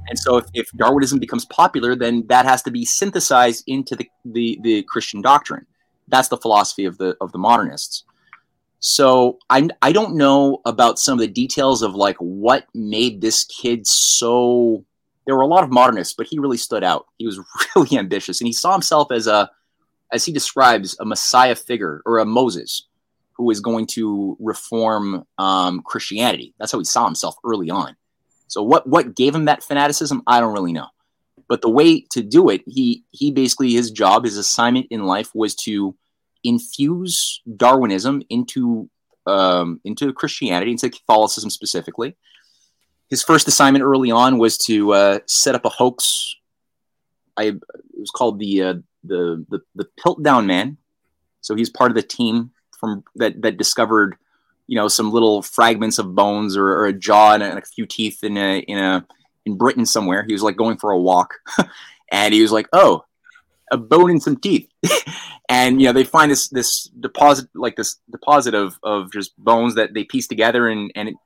And so if, if darwinism becomes popular then that has to be synthesized into the, the the christian doctrine. That's the philosophy of the of the modernists. So I, I don't know about some of the details of like what made this kid so there were a lot of modernists, but he really stood out. He was really ambitious, and he saw himself as a, as he describes, a Messiah figure or a Moses who is going to reform um, Christianity. That's how he saw himself early on. So what what gave him that fanaticism? I don't really know. But the way to do it, he he basically his job, his assignment in life was to infuse Darwinism into um, into Christianity, into Catholicism specifically, his first assignment early on was to uh, set up a hoax. I it was called the uh, the the the Piltdown Man. So he's part of the team from that that discovered, you know some little fragments of bones or, or a jaw and a, and a, few teeth in a in a in Britain somewhere. He was like going for a walk, and he was like, "Oh, a bone and some teeth," and you know they find this this deposit like this deposit of of just bones that they piece together, and and it,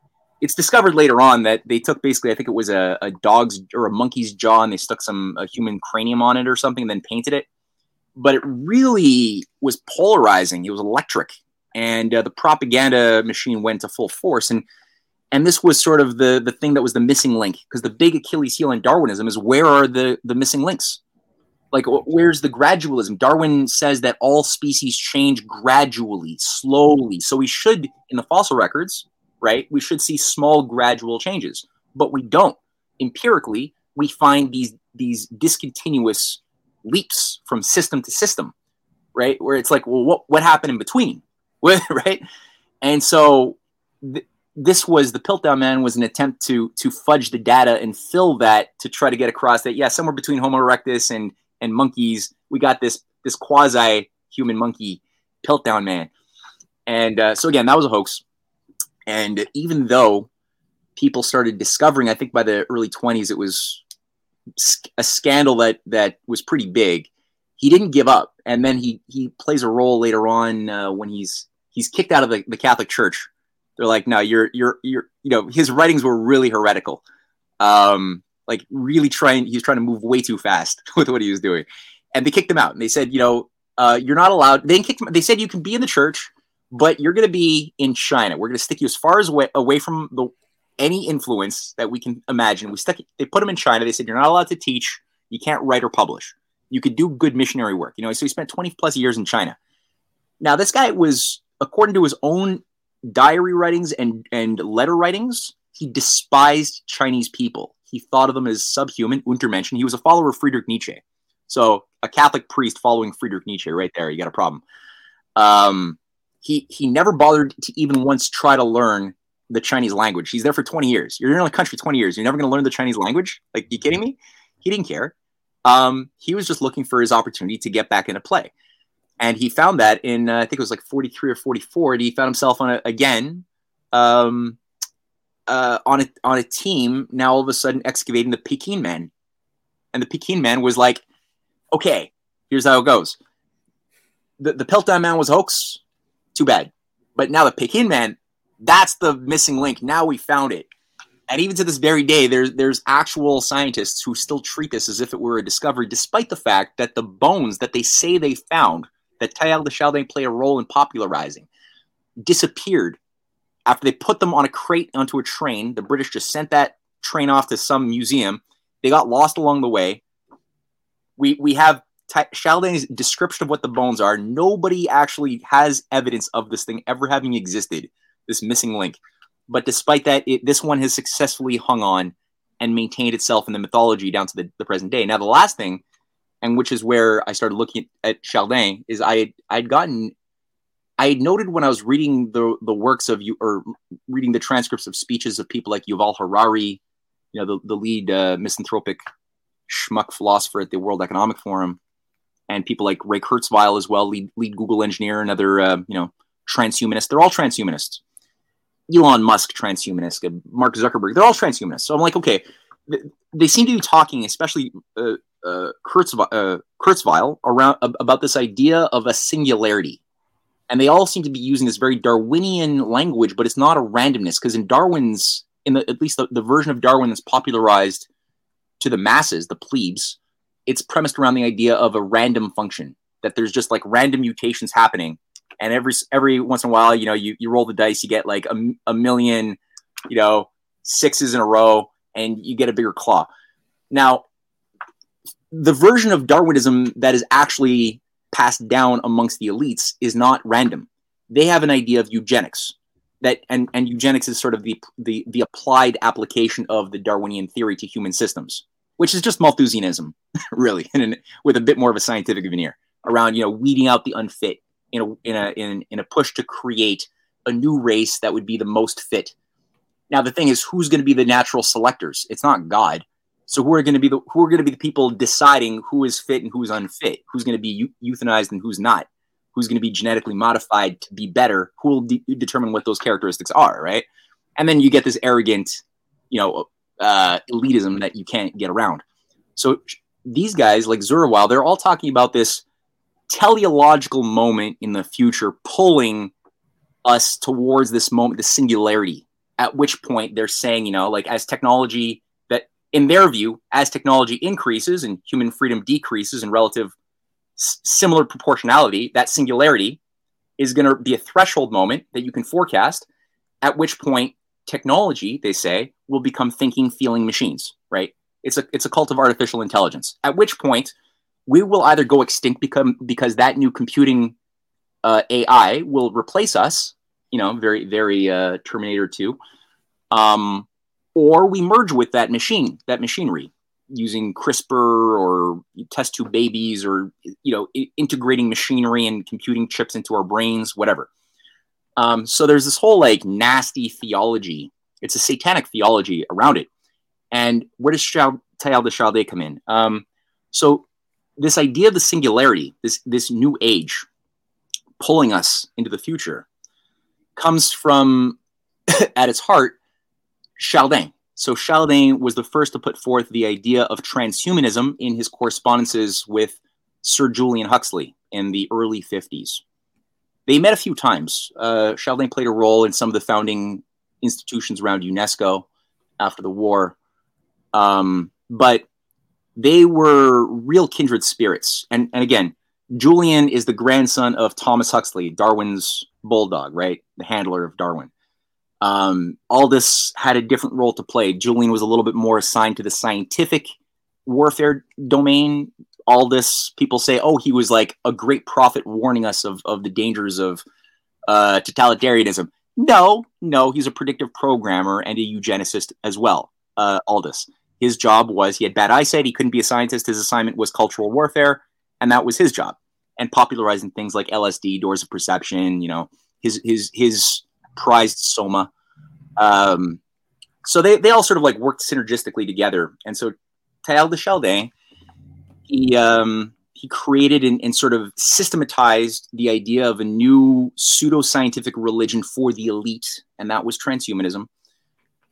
it's discovered later on that they took basically I think it was a, a dog's or a monkey's jaw, and they stuck some a human cranium on it or something, and then painted it. But it really was polarizing. It was electric, and uh, the propaganda machine went to full force. And and this was sort of the the thing that was the missing link. Because the big achilles heel in darwinism is where are the the missing links? Like where's the gradualism? Darwin says that all species change gradually slowly. So we should in the fossil records right we should see small gradual changes but we don't empirically we find these these discontinuous leaps from system to system right where it's like well what what happened in between right? And so th- this was the Piltdown Man was an attempt to to fudge the data and fill that to try to get across that yeah somewhere between Homo erectus and and monkeys we got this this quasi human monkey Piltdown Man, and uh, so again that was a hoax. And even though people started discovering, I think by the early 20s it was a scandal that that was pretty big. He didn't give up, and then he he plays a role later on uh, when he's he's kicked out of the, the Catholic Church. They're like, no, you're you're you're you know his writings were really heretical, um, like really trying. He was trying to move way too fast with what he was doing, and they kicked him out. And they said, you know, uh, you're not allowed. They kicked him. They said you can be in the church, but you're going to be in China. We're going to stick you as far as away, away from the any influence that we can imagine. We stuck. They put him in China. They said you're not allowed to teach. You can't write or publish. You could do good missionary work. You know, so he spent 20 plus years in China. Now this guy was according to his own diary writings and, and letter writings, he despised Chinese people. He thought of them as subhuman, Untermenschen. He was a follower of Friedrich Nietzsche. So a Catholic priest following Friedrich Nietzsche, right there, you got a problem. Um, he he never bothered to even once try to learn the Chinese language. He's there for 20 years. You're in a country 20 years. You're never going to learn the Chinese language? Like, you kidding me? He didn't care. Um, he was just looking for his opportunity to get back into play and he found that in uh, I think it was like 43 or 44, and he found himself on a, again um, uh, on a on a team now all of a sudden excavating the Peking Man, and the Peking Man was like, okay, here's how it goes. The the Piltdown Man was hoax, too bad, but now the Peking Man, that's the missing link. Now we found it. And even to this very day, there's there's actual scientists who still treat this as if it were a discovery, despite the fact that the bones that they say they found that Teilhard de Chardin play a role in popularizing disappeared after they put them on a crate onto a train. The British just sent that train off to some museum. They got lost along the way. We we have T- description of what the bones are. Nobody actually has evidence of this thing ever having existed. This missing link. But despite that, it, this one has successfully hung on and maintained itself in the mythology down to the, the present day. Now, the last thing and which is where I started looking at Chardin, is I I'd gotten, I had noted when I was reading the the works of you or reading the transcripts of speeches of people like Yuval Harari, you know, the, the lead uh, misanthropic schmuck philosopher at the World Economic Forum, and people like Ray Kurzweil as well, lead, lead Google engineer, another, uh, you know, transhumanist. They're all transhumanists. Elon Musk, transhumanist. Mark Zuckerberg, they're all transhumanists. So I'm like, okay, they seem to be talking, especially uh, uh, Kurzweil, uh, Kurzweil around about this idea of a singularity, and they all seem to be using this very Darwinian language, but it's not a randomness because in Darwin's, in the, at least the, the version of Darwin that's popularized to the masses, the plebes, it's premised around the idea of a random function that there's just like random mutations happening, and every every once in a while, you know, you you roll the dice, you get like a, a million, you know, sixes in a row, and you get a bigger claw. Now, the version of Darwinism that is actually passed down amongst the elites is not random. They have an idea of eugenics that and, and eugenics is sort of the, the the applied application of the Darwinian theory to human systems, which is just Malthusianism, really, with a bit more of a scientific veneer around you know weeding out the unfit in a in a in, in a push to create a new race that would be the most fit. Now the thing is, who's going to be the natural selectors? It's not God. So who are going to be the who are going to be the people deciding who is fit and who's unfit? Who's going to be euthanized and who's not? who's going to be genetically modified to be better, who will de- determine what those characteristics are, right? And then you get this arrogant, you know, uh, elitism that you can't get around. So these guys, like Kurzweil, they're all talking about this teleological moment in the future pulling us towards this moment, the singularity, at which point they're saying, you know, like as technology that in their view, as technology increases and human freedom decreases in relative s- similar proportionality, that singularity is going to be a threshold moment that you can forecast, at which point technology, they say, will become thinking, feeling machines, right? It's a it's a cult of artificial intelligence. At which point we will either go extinct become because that new computing uh, AI will replace us, you know, very very uh, Terminator Two, um, or we merge with that machine, that machinery, using CRISPR or test tube babies, or you know, I- integrating machinery and computing chips into our brains, whatever. Um, so there's this whole like nasty theology. It's a satanic theology around it. And where does Teilhard de Chardin come in? Um, so this idea of the singularity, this this new age, pulling us into the future, comes from at its heart Chardin. So Chardin was the first to put forth the idea of transhumanism in his correspondences with Sir Julian Huxley in the early 50s. They met a few times. Uh, Chardin played a role in some of the founding institutions around UNESCO after the war. Um, but they were real kindred spirits. And, and again, Julian is the grandson of Thomas Huxley, Darwin's bulldog, right? The handler of Darwin. Um, Aldous had a different role to play. Julian was a little bit more assigned to the scientific warfare domain. Aldous, people say, oh, he was like a great prophet warning us of, of the dangers of uh, totalitarianism. No, no, he's a predictive programmer and a eugenicist as well, uh, Aldous. His job was he had bad eyesight. He couldn't be a scientist. His assignment was cultural warfare, and that was his job. And popularizing things like LSD, doors of perception. You know, his his his prized soma. Um, so they they all sort of like worked synergistically together. And so Teilhard de Chardin, he um, he created and, and sort of systematized the idea of a new pseudoscientific religion for the elite, and that was transhumanism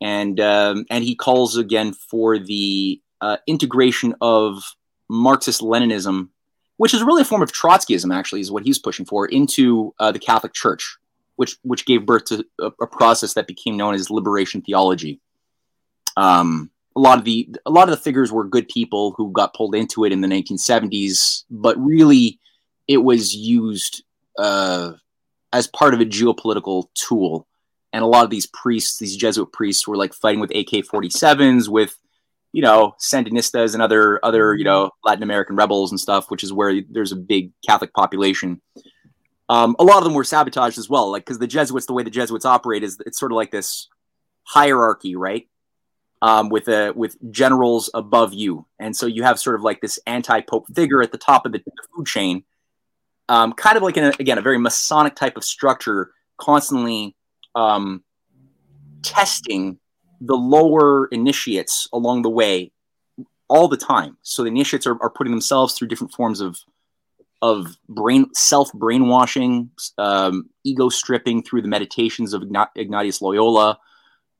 and um, and he calls again for the uh, integration of Marxist Leninism, which is really a form of Trotskyism. Actually, is what he's pushing for into uh, the Catholic Church, which which gave birth to a, a, process that became known as liberation theology. Um, a lot of the a lot of the figures were good people who got pulled into it in the 1970s, but really it was used uh, as part of a geopolitical tool and a lot of these priests, these Jesuit priests, were like fighting with AK-47s, with you know Sandinistas and other other you know Latin American rebels and stuff, which is where there's a big Catholic population. Um, a lot of them were sabotaged as well, like because the Jesuits, the way the Jesuits operate is it's sort of like this hierarchy, right? Um, with a with generals above you, and so you have sort of like this anti-pope figure at the top of the, food chain, um, kind of like in a, again a very Masonic type of structure, constantly um, testing the lower initiates along the way all the time. So the initiates are, are putting themselves through different forms of of brain self brainwashing, um, ego stripping through the meditations of Ignatius Loyola.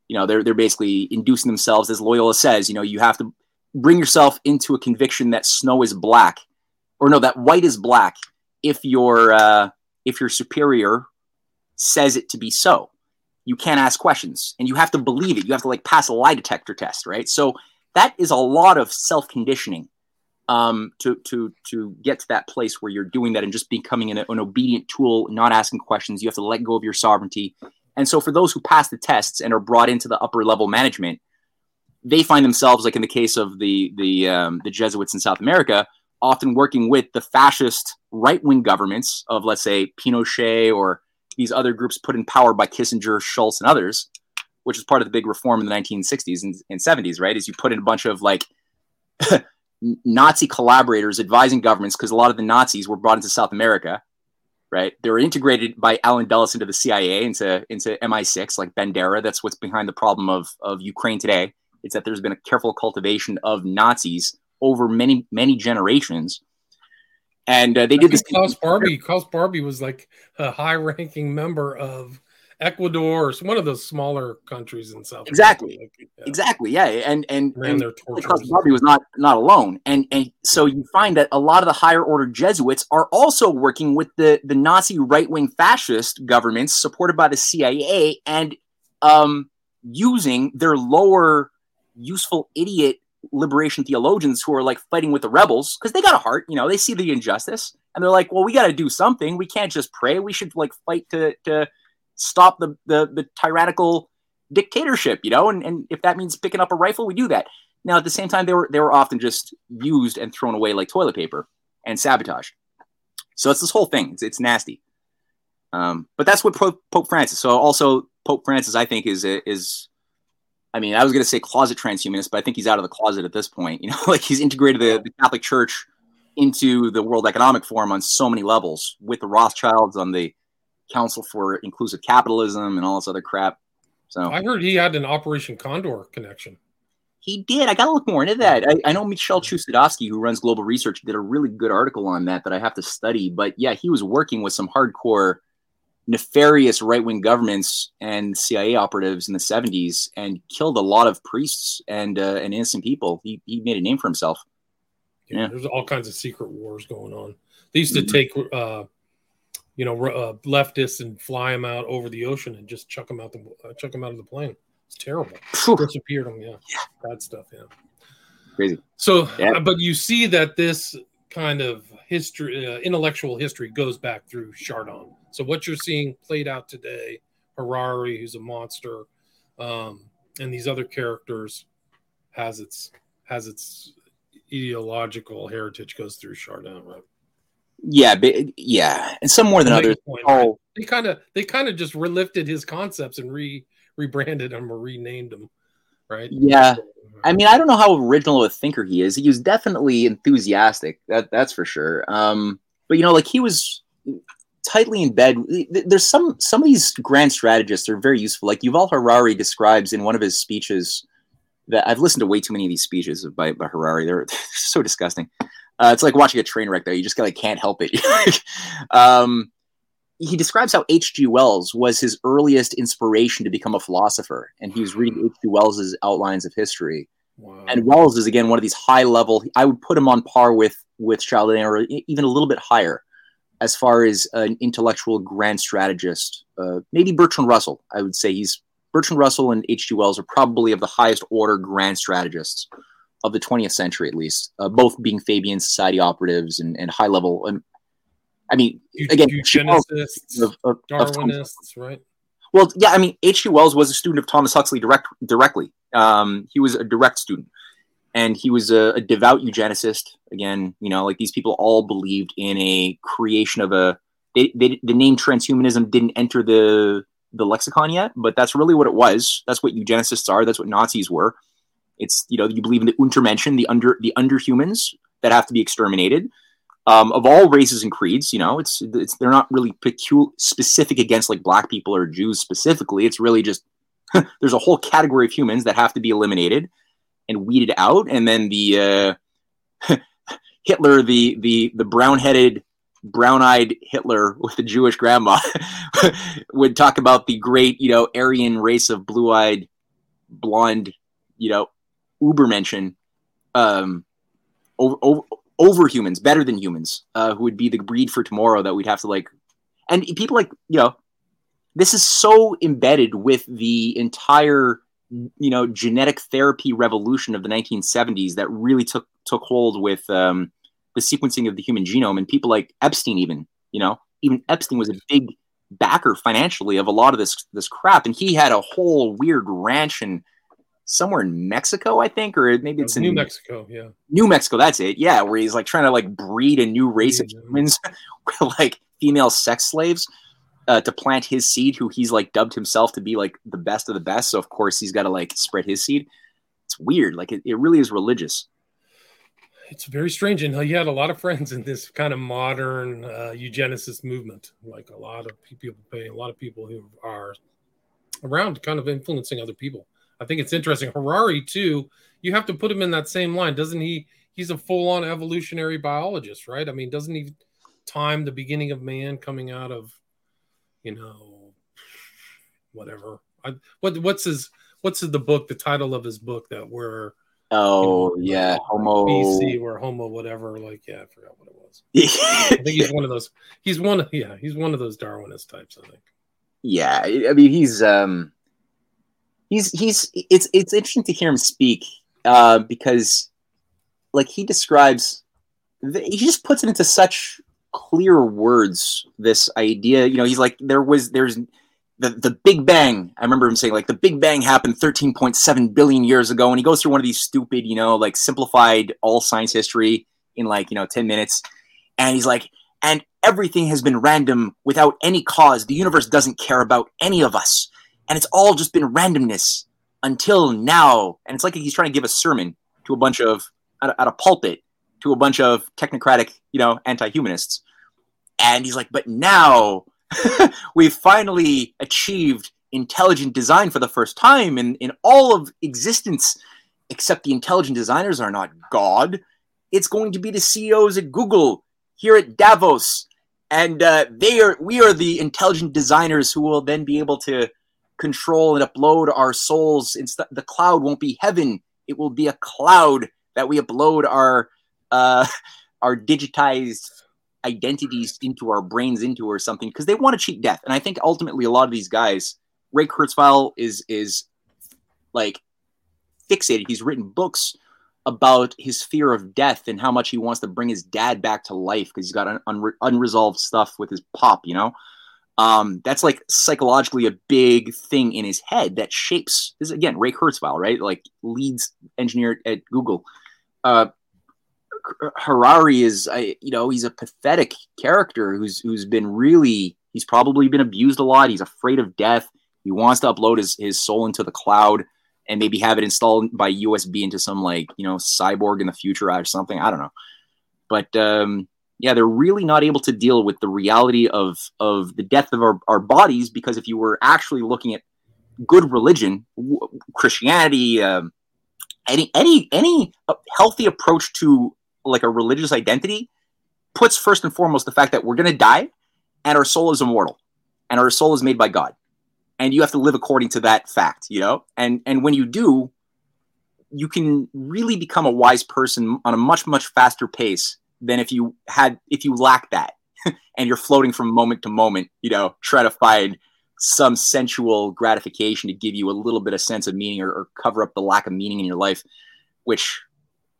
You know, they're they're basically inducing themselves, as Loyola says. You know, you have to bring yourself into a conviction that snow is black, or no, that white is black. If your uh, if your superior says it to be so, you can't ask questions and you have to believe it. You have to like pass a lie detector test, right? So that is a lot of self conditioning um, to to to get to that place where you're doing that and just becoming an, an, obedient tool, not asking questions. You have to let go of your sovereignty. And so, for those who pass the tests and are brought into the upper level management, they find themselves, like in the case of the the um, the Jesuits in South America, often working with the fascist right wing governments of, let's say, Pinochet or these other groups put in power by Kissinger, Shultz, and others, which is part of the big reform in the 1960s and, and 70s, right? Is you put in a bunch of like Nazi collaborators advising governments because a lot of the Nazis were brought into South America, right? They were integrated by Allen Dulles into the CIA, into into MI6, like Bandera. That's what's behind the problem of of Ukraine today. It's that there's been a careful cultivation of Nazis over many many generations, And uh, they did this. Klaus Barbie. Klaus Barbie was like a high-ranking member of Ecuador, or one of those smaller countries in South. Exactly, like, yeah. exactly, yeah, and and, and Barbie was not not alone, and and so you find that a lot of the higher order Jesuits are also working with the the Nazi right wing fascist governments supported by the CIA, and um, using their lower useful idiot liberation theologians who are like fighting with the rebels because they got a heart, you know, they see the injustice and they're like, well, we got to do something. We can't just pray. We should like fight to to stop the the, the tyrannical dictatorship, you know. And and if that means picking up a rifle, we do that. Now at the same time, they were they were often just used and thrown away like toilet paper and sabotage. So it's this whole thing. It's it's nasty. Um, but that's what Pope, Pope Francis. So also Pope Francis, I think, is is I mean, I was going to say closet transhumanist, but I think he's out of the closet at this point. You know, like he's integrated the, the, Catholic Church into the World Economic Forum on so many levels with the Rothschilds on the Council for Inclusive Capitalism and all this other crap. So I heard he had an Operation Condor connection. He did. I got to look more into that. I, I know Michel Chossudovsky, who runs Global Research, did a really good article on that that I have to study. But yeah, he was working with some hardcore nefarious right wing governments and CIA operatives in the 70s and killed a lot of priests and uh, and innocent people. He, he made a name for himself. Yeah, yeah. there's all kinds of secret wars going on. They used to mm-hmm. take, uh, you know, uh, leftists and fly them out over the ocean and just chuck them out the uh, chuck them out of the plane. It's terrible. Disappeared them. Yeah. yeah, bad stuff. Yeah, crazy. So, yeah. but you see that this kind of history, uh, intellectual history, goes back through Chardin so what you're seeing played out today, Harari, who's a monster, um, and these other characters, has its has its ideological heritage goes through Chardin, right? Yeah, but, yeah, and some more than others. Point, oh, right? they kind of they kind of just relifted his concepts and re rebranded them or renamed them, right? Yeah, I mean, I don't know how original a thinker he is. He was definitely enthusiastic. That that's for sure. Um, but you know, like he was tightly in bed. There's some some of these grand strategists are very useful. Like Yuval Harari describes in one of his speeches that I've listened to way too many of these speeches by, by Harari. They're, they're so disgusting. Uh, it's like watching a train wreck. Though you just like can't help it. um, he describes how H.G. Wells was his earliest inspiration to become a philosopher, and he was reading H.G. Wells's Outlines of History. Wow. And Wells is again one of these high level. I would put him on par with with Chardin, or even a little bit higher as far as an intellectual grand strategist. Uh, maybe Bertrand Russell. I would say he's Bertrand Russell and H.G. Wells are probably of the highest order grand strategists of the 20th century, at least, uh, both being Fabian Society operatives and, and high level. And I mean, again, eugenicists, of, of, Darwinists, of right? Well, yeah, I mean, H.G. Wells was a student of Thomas Huxley direct, directly. Um, he was a direct student and he was a, a, devout eugenicist. Again, you know, like these people all believed in a creation of a. They, they, the name transhumanism didn't enter the the lexicon yet, but that's really what it was. That's what eugenicists are. That's what Nazis were. It's you know you believe in the Untermenschen, the under the underhumans that have to be exterminated. Um, of all races and creeds, you know, it's it's they're not really peculiar specific against like black people or Jews specifically. It's really just there's a whole category of humans that have to be eliminated and weeded out, and then the uh, Hitler, the the the brown-headed, brown-eyed Hitler with the Jewish grandma, would talk about the great, you know, Aryan race of blue-eyed, blonde, you know, Ubermenschen, um, over, over, over humans, better than humans, uh, who would be the breed for tomorrow that we'd have to like, and people like, you know, this is so embedded with the entire you know genetic therapy revolution of the 1970s that really took took hold with um, the sequencing of the human genome and people like Epstein even you know even Epstein was a big backer financially of a lot of this this crap. And he had a whole weird ranch and somewhere in Mexico I think or maybe it's in New Mexico yeah New Mexico that's it yeah where he's like trying to like breed a new race of humans like female sex slaves uh, to plant his seed, who he's like dubbed himself to be like the best of the best. So of course he's got to like spread his seed. It's weird. Like it, it really is religious. It's very strange, and he had a lot of friends in this kind of modern uh, eugenicist movement. Like a lot of people a lot of people who are around, kind of influencing other people. I think it's interesting. Harari too. You have to put him in that same line, doesn't he? he's a full on evolutionary biologist, right? I mean, doesn't he time the beginning of man coming out of, you know, whatever. I, what what's his what's the book? The title of his book that we're Oh you know, yeah, Homo BC or Homo whatever. Like yeah, I forgot what it was. I think he's one of those. He's one. Yeah, he's one of those Darwinist types. I think. Yeah, I mean he's um he's he's it's it's interesting to hear him speak uh, because like he describes he just puts it into such clear words this idea you know he's like there was there's the, the Big Bang. I remember him saying like the Big Bang happened 13.7 billion years ago, and he goes through one of these stupid, you know, like simplified all science history in like you know 10 minutes, and he's like, and everything has been random without any cause. The universe doesn't care about any of us, and it's all just been randomness until now. And it's like he's trying to give a sermon to a bunch of at a, pulpit to a bunch of technocratic, you know, anti-humanists, and he's like, but now we've finally achieved intelligent design for the first time in, in all of existence, except the intelligent designers are not God. It's going to be the CEOs at Google here at Davos. And uh, they are we are the intelligent designers who will then be able to control and upload our souls. Instead, the cloud won't be heaven; it will be a cloud that we upload our uh, our digitized identities into our brains into or something because they want to cheat death. And I think ultimately a lot of these guys, Ray Kurzweil is is like fixated. He's written books about his fear of death and how much he wants to bring his dad back to life because he's got unre- unresolved stuff with his pop, you know. Um, that's like psychologically a big thing in his head that shapes this again, Ray Kurzweil, right? Like leads engineer at Google. Uh, Harari is, I, you know, he's a pathetic character who's who's been really, he's probably been abused a lot. He's afraid of death. He wants to upload his, his soul into the cloud and maybe have it installed by USB into some like you know cyborg in the future or something. I don't know, but um, yeah, they're really not able to deal with the reality of of the death of our, our bodies because if you were actually looking at good religion, Christianity, um, any any any healthy approach to like a religious identity puts first and foremost the fact that we're going to die and our soul is immortal and our soul is made by God. And you have to live according to that fact, you know? And and when you do, you can really become a wise person on a much much faster pace than if you had if you lack that and you're floating from moment to moment, you know, try to find some sensual gratification to give you a little bit of sense of meaning or, or cover up the lack of meaning in your life, which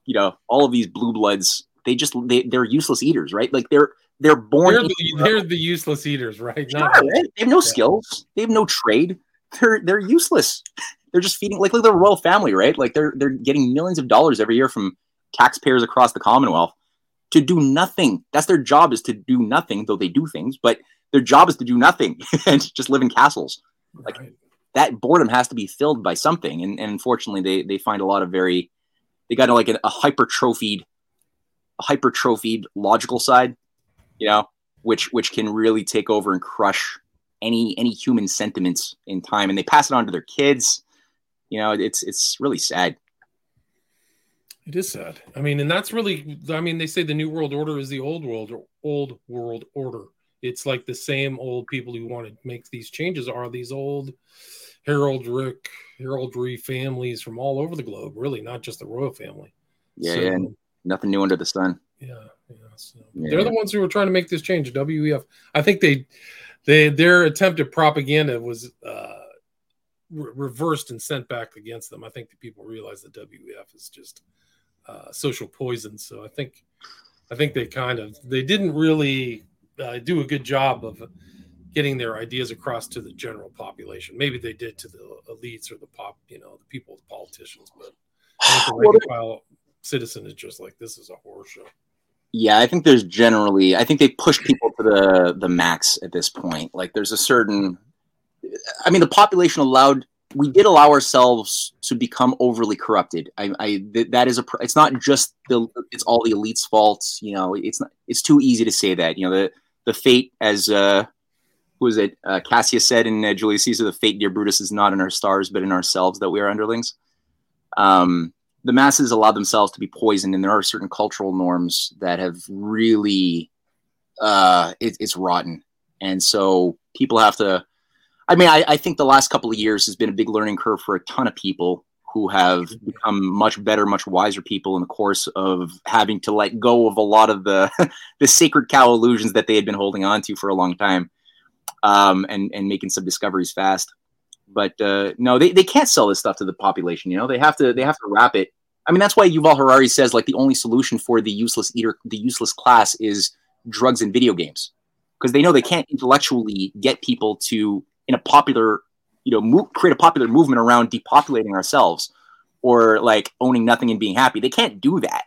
you know, all of these blue bloods, they just they, they're useless eaters, right? Like they're they're born. They're the, they're the useless eaters, right? Sure, right? They have no skills. They have no trade. They're they're useless. They're just feeding like at the royal family, right? Like they're they're getting millions of dollars every year from taxpayers across the Commonwealth to do nothing. That's their job is to do nothing, though they do things, but their job is to do nothing and just live in castles. Like right. that boredom has to be filled by something. And, and unfortunately they they find a lot of very they got like a, a hypertrophied, a hypertrophied logical side, you know, which which can really take over and crush any any human sentiments in time, and they pass it on to their kids. You know, it's it's really sad. It is sad. I mean, and that's really. I mean, they say the new world order is the old world or old world order. It's like the same old people who want to make these changes are these old heraldric heraldry families from all over the globe, really, not just the royal family. Yeah, so, yeah nothing new under the sun. Yeah, yeah, so yeah. They're the ones who were trying to make this change. WEF. I think they, they their attempt at propaganda was uh, re- reversed and sent back against them. I think the people realize that WEF is just uh, social poison. So I think, I think they kind of they didn't really uh, do a good job of getting their ideas across to the general population. Maybe they did to the elites or the pop, you know, the people, the politicians, but the rank file citizen is just like this is a horror show. Yeah, I think there's generally I think they push people to the the max at this point. Like there's a certain I mean the population allowed we did allow ourselves to become overly corrupted. I, I that is a it's not just the it's all the elites' fault. You know, it's not it's too easy to say that. You know, the the fate as uh who is it? Uh, Cassius said in uh, Julius Caesar, "The fate, dear Brutus, is not in our stars, but in ourselves that we are underlings." Um, the masses allow themselves to be poisoned, and there are certain cultural norms that have really uh, it, it's rotten, and so people have to. I mean, I, I think the last couple of years has been a big learning curve for a ton of people who have become much better, much wiser people in the course of having to let go of a lot of the the sacred cow illusions that they had been holding on to for a long time, um, and and making some discoveries fast. But uh, no, they, they can't sell this stuff to the population. You know, they have to they have to wrap it. I mean, that's why Yuval Harari says like the only solution for the useless eater, the useless class, is drugs and video games, because they know they can't intellectually get people to in a popular, you know, mo- create a popular movement around depopulating ourselves or like owning nothing and being happy. They can't do that.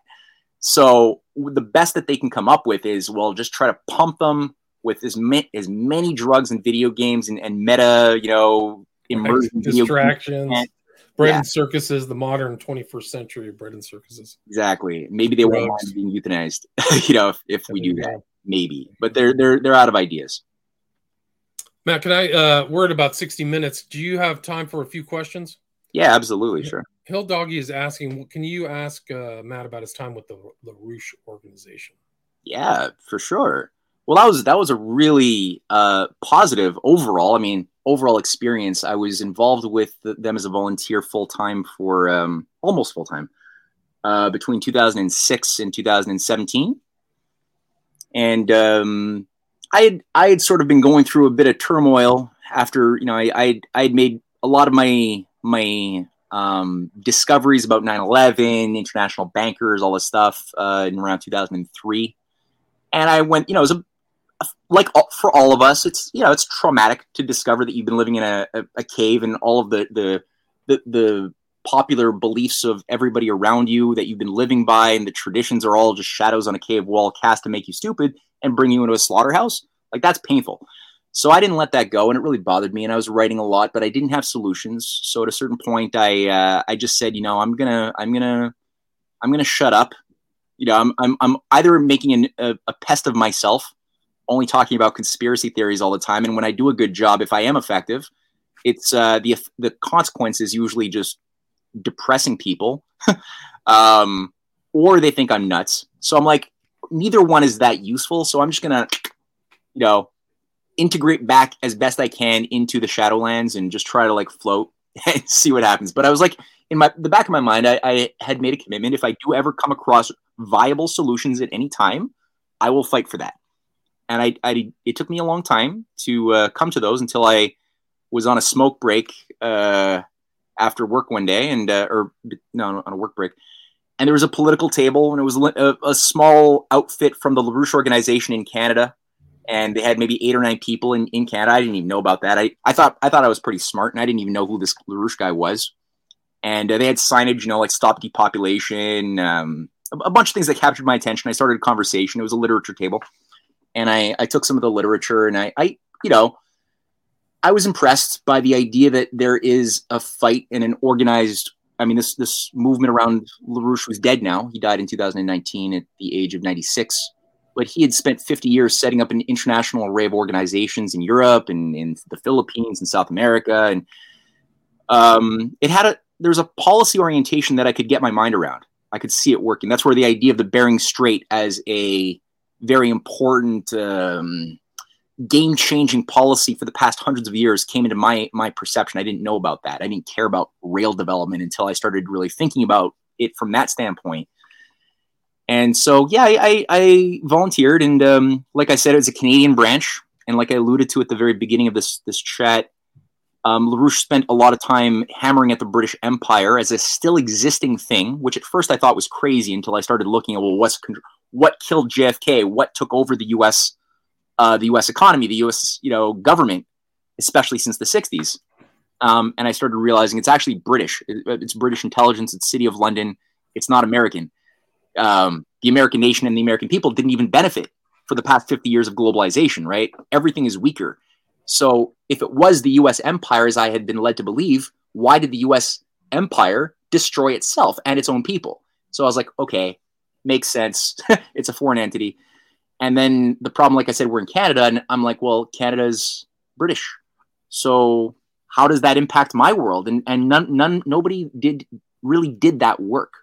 So the best that they can come up with is well, just try to pump them with as, ma- as many drugs and video games and, and meta, you know, immersion distractions. Bread yeah. and circuses, the modern 21st century bread and circuses. Exactly. Maybe they won't mind being euthanized, you know, if, if we do that. Maybe. But they're they're they're out of ideas. Matt, can I uh we're at about 60 minutes. Do you have time for a few questions? Yeah, absolutely, sure. Hill Doggy is asking, can you ask uh, Matt about his time with the LaRouche organization? Yeah, for sure. Well, that was that was a really uh, positive overall. I mean, overall experience. I was involved with them as a volunteer full time for um, almost full time uh, between 2006 and 2017, and um, I had I had sort of been going through a bit of turmoil after you know I I I had made a lot of my my um, discoveries about 9/11, international bankers, all this stuff uh, in around 2003, and I went you know it was a like for all of us, it's you know it's traumatic to discover that you've been living in a, a, a cave and all of the, the the the popular beliefs of everybody around you that you've been living by and the traditions are all just shadows on a cave wall cast to make you stupid and bring you into a slaughterhouse. Like that's painful. So I didn't let that go, and it really bothered me. And I was writing a lot, but I didn't have solutions. So at a certain point, I uh, I just said, you know, I'm gonna I'm gonna I'm gonna shut up. You know, I'm I'm, I'm either making an, a, a pest of myself only talking about conspiracy theories all the time. And when I do a good job, if I am effective, it's uh, the the consequence is usually just depressing people, um, or they think I'm nuts. So I'm like, neither one is that useful. So I'm just gonna, you know, integrate back as best I can into the Shadowlands and just try to like float and see what happens. But I was like, in my the back of my mind, I, I had made a commitment. If I do ever come across viable solutions at any time, I will fight for that and I, I it took me a long time to uh, come to those until I was on a smoke break uh, after work one day, and uh, or no, on a work break, and there was a political table, and it was a, a, small outfit from the LaRouche organization in Canada, and they had maybe eight or nine people in, in Canada. I didn't even know about that. I, I thought I thought I was pretty smart, and I didn't even know who this LaRouche guy was. And uh, they had signage, you know, like stop depopulation, um, a, a bunch of things that captured my attention. I started a conversation. It was a literature table and I, I took some of the literature and I, I, you know, I was impressed by the idea that there is a fight and an organized. I mean, this this movement around LaRouche was dead now. He died in 2019 at the age of 96. But he had spent 50 years setting up an international array of organizations in Europe and in the Philippines and South America, and um, it had a there's a policy orientation that I could get my mind around. I could see it working. That's where the idea of the Bering Strait as a very important um, game changing policy for the past hundreds of years came into my my perception. I didn't know about that. I didn't care about rail development until I started really thinking about it from that standpoint. And so, yeah, I, I, volunteered, and um, like I said, it was a Canadian branch. And like I alluded to at the very beginning of this this chat, um, LaRouche spent a lot of time hammering at the British Empire as a still existing thing, which at first I thought was crazy until I started looking at well, what's what killed JFK, what took over the U.S. Uh, the U.S. economy, the U.S. you know government, especially since the '60s. Um, and I started realizing it's actually British. It's British intelligence. It's City of London. It's not American. Um, the American nation and the American people didn't even benefit for the past 50 years of globalization, right? Everything is weaker. So if it was the US empire, as I had been led to believe, why did the US empire destroy itself and its own people? So I was like, okay, makes sense. it's a foreign entity. And then the problem, like I said, we're in Canada, and I'm like, well, Canada's British. So how does that impact my world? And and none, none nobody did really did that work.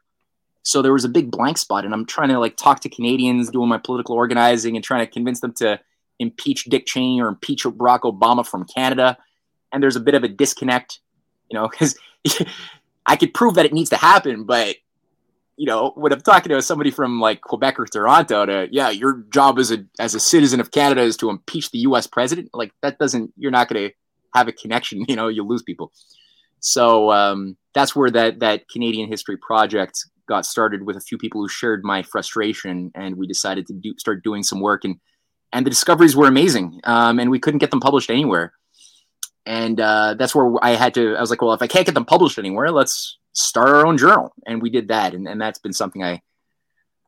So there was a big blank spot, and I'm trying to like talk to Canadians, doing my political organizing, and trying to convince them to impeach Dick Cheney or impeach Barack Obama from Canada. And there's a bit of a disconnect, you know, because I could prove that it needs to happen, but you know, when I'm talking to somebody from like Quebec or Toronto, to yeah, your job as a as a citizen of Canada is to impeach the U.S. president. Like that doesn't, you're not going to have a connection. You know, you lose people. So um, that's where that that Canadian History Project got started with a few people who shared my frustration, and we decided to do start doing some work and and the discoveries were amazing, um, and we couldn't get them published anywhere. And uh, that's where I had to. I was like, well, if I can't get them published anywhere, let's start our own journal, and we did that, and, and that's been something I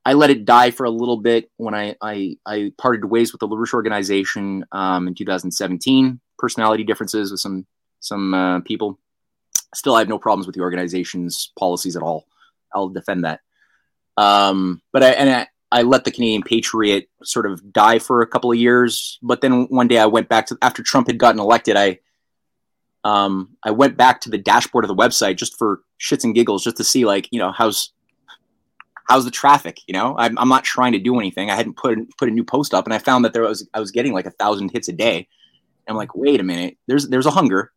I let it die for a little bit when I I, I parted ways with the LaRouche organization um, in 2017. Personality differences with some some uh, people. Still, I have no problems with the organization's policies at all. I'll defend that. Um, but I and I, I let the Canadian Patriot sort of die for a couple of years. But then one day I went back to after Trump had gotten elected. I um, I went back to the dashboard of the website just for shits and giggles, just to see like you know how's how's the traffic. You know, I'm, I'm not trying to do anything. I hadn't put put a new post up, and I found that there was I was getting like a thousand hits a day. I'm like, wait a minute, there's there's a hunger.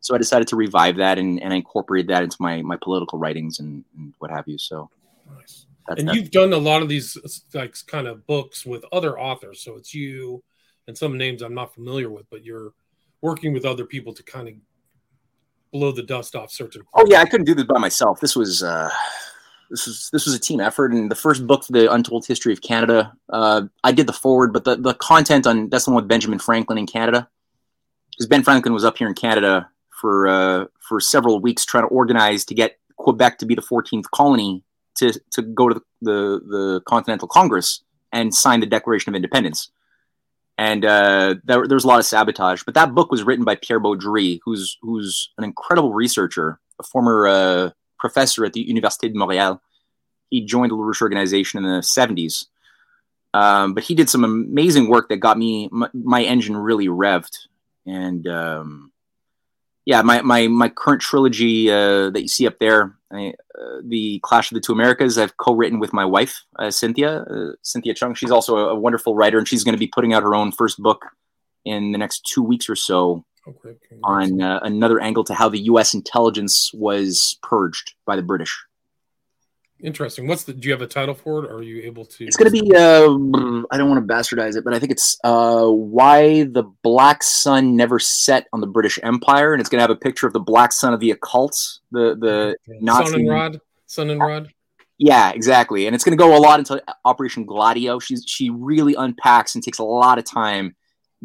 So I decided to revive that and, and I incorporated that into my my political writings and, and what have you. So nice. That's, and that's, you've done a lot of these like kind of books with other authors. So it's you and some names I'm not familiar with, but you're working with other people to kind of blow the dust off certain. Oh yeah, I couldn't do this by myself. This was uh, this was this was a team effort. And the first book, the Untold History of Canada, uh, I did the forward, but the the content on that's the one with Benjamin Franklin in Canada, because Ben Franklin was up here in Canada for uh, for several weeks trying to organize to get Quebec to be the 14th colony to to go to the, the, the Continental Congress and sign the Declaration of Independence. And uh, there, there was a lot of sabotage. But that book was written by Pierre Baudry, who's who's an incredible researcher, a former uh, professor at the Université de Montréal. He joined the LaRouche organization in the 70s. Um, but he did some amazing work that got me my, my engine really revved. And um, yeah, my, my, my current trilogy uh, that you see up there, I, uh, the Clash of the Two Americas, I've co-written with my wife, uh, Cynthia, uh, Cynthia Chung. She's also a, a, wonderful writer, and she's going to be putting out her own first book in the next two weeks or so okay, on uh, another angle to how the U.S. intelligence was purged by the British. Interesting. What's the? Do you have a title for it? Or are you able to? It's going to be. Uh, I don't want to bastardize it, but I think it's uh, why the black sun never set on the British Empire, and it's going to have a picture of the black sun of the occult, the the okay. Nazi sun and rod, sun and rod. Yeah, exactly. And it's going to go a lot into Operation Gladio. She's she really unpacks and takes a lot of time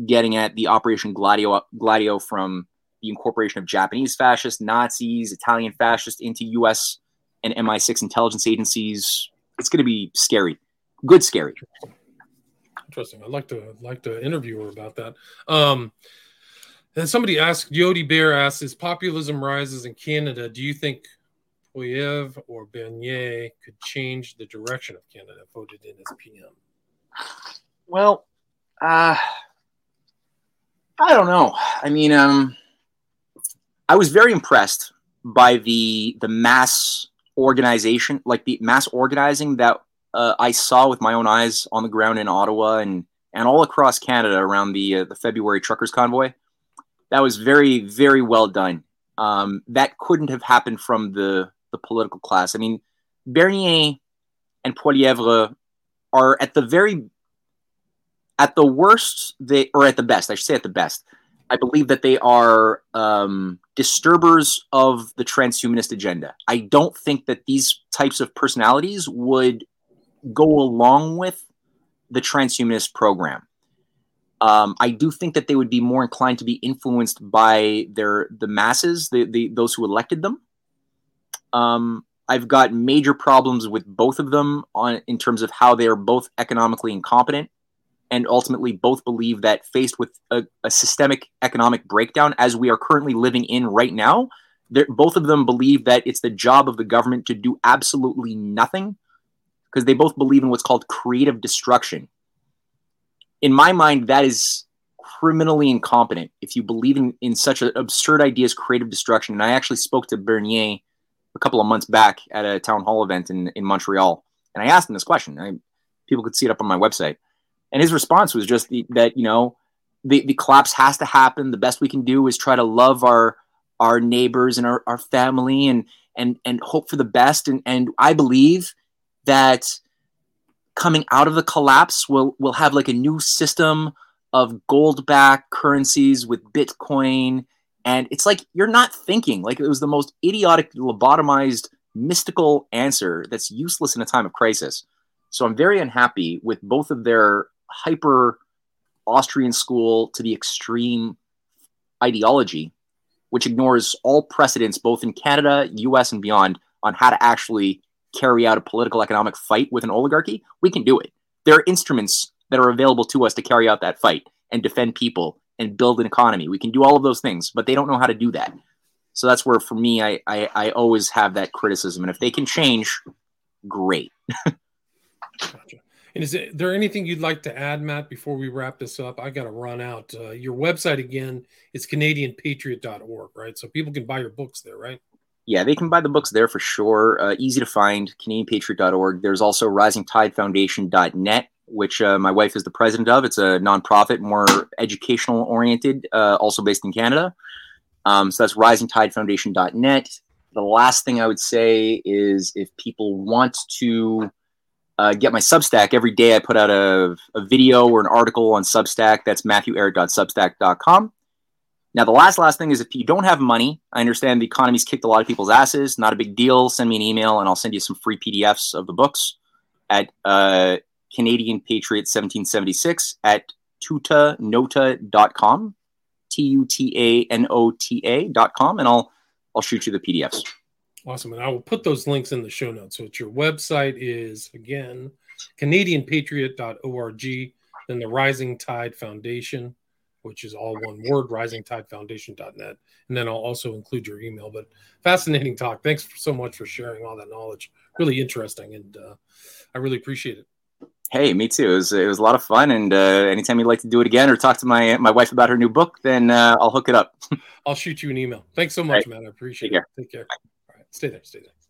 getting at the Operation Gladio Gladio from the incorporation of Japanese fascists, Nazis, Italian fascists into U.S and MI6 intelligence agencies. It's going to be scary, good scary. Interesting. I'd like to like to interview her about that. Um, and somebody asked, Yodi Bear asks, "As populism rises in Canada, do you think Poilievre or Bernier could change the direction of Canada?" Voted in as PM. Well, uh, I don't know. I mean, um, I was very impressed by the the mass organization, like the mass organizing that uh, I saw with my own eyes on the ground in Ottawa and and all across Canada around the uh, the February truckers convoy. That was very very well done. Um, that couldn't have happened from the the political class. I mean, Bernier and Poilievre are at the very at the worst they or at the best. I should say at the best. I believe that they are um, disturbers of the transhumanist agenda. I don't think that these types of personalities would go along with the transhumanist program. Um, I do think that they would be more inclined to be influenced by their the masses, the, the those who elected them. Um, I've got major problems with both of them on in terms of how they are both economically incompetent and ultimately both believe that faced with a, a systemic economic breakdown as we are currently living in right now, both of them believe that it's the job of the government to do absolutely nothing because they both believe in what's called creative destruction. In my mind, that is criminally incompetent if you believe in, in such an absurd idea as creative destruction. And I actually spoke to Bernier a couple of months back at a town hall event in, in Montreal. And I asked him this question. I, people could see it up on my website. And his response was just the, that, you know, the, the collapse has to happen. The best we can do is try to love our our neighbors and our, our family and and and hope for the best. And and I believe that coming out of the collapse, we'll we'll have like a new system of gold backed currencies with Bitcoin. And it's like you're not thinking. Like it was the most idiotic, lobotomized, mystical answer that's useless in a time of crisis. So I'm very unhappy with both of their hyper Austrian school to the extreme ideology, which ignores all precedents both in Canada, US, and beyond on how to actually carry out a political economic fight with an oligarchy, we can do it. There are instruments that are available to us to carry out that fight and defend people and build an economy. We can do all of those things, but they don't know how to do that. So that's where, for me, I, I, I always have that criticism. And if they can change, great. gotcha. And is there anything you'd like to add, Matt, before we wrap this up? I got to run out. Uh, your website again is CanadianPatriot.org, right? So people can buy your books there, right? yeah, they can buy the books there for sure. Uh, easy to find, CanadianPatriot.org. There's also RisingTideFoundation.net, which uh, my wife is the president of. It's a nonprofit, more educational oriented, uh, also based in Canada. Um, so that's RisingTideFoundation.net. The last thing I would say is if people want to uh, get my Substack, every day I put out a, a video or an article on Substack. That's MatthewEhret.substack.com. Now, the last last thing is if you don't have money, I understand the economy's kicked a lot of people's asses. Not a big deal. Send me an email and I'll send you some free PDFs of the books at uh, Canadian Patriot 1776 at tutanota.com, T U T A N O T A.com, and I'll I'll shoot you the PDFs. Awesome. And I will put those links in the show notes. So it's your website is again CanadianPatriot.org, then the Rising Tide Foundation which is all one word, risingtidefoundation.net. And then I'll also include your email. But fascinating talk. Thanks so much for sharing all that knowledge. Really interesting. And uh, I really appreciate it. Hey, me too. It was, it was a lot of fun. And uh, anytime you'd like to do it again or talk to my my wife about her new book, then uh, I'll hook it up. I'll shoot you an email. Thanks so much, right. man. I appreciate Take it. Care. Take care. Bye. Stay there. Stay there.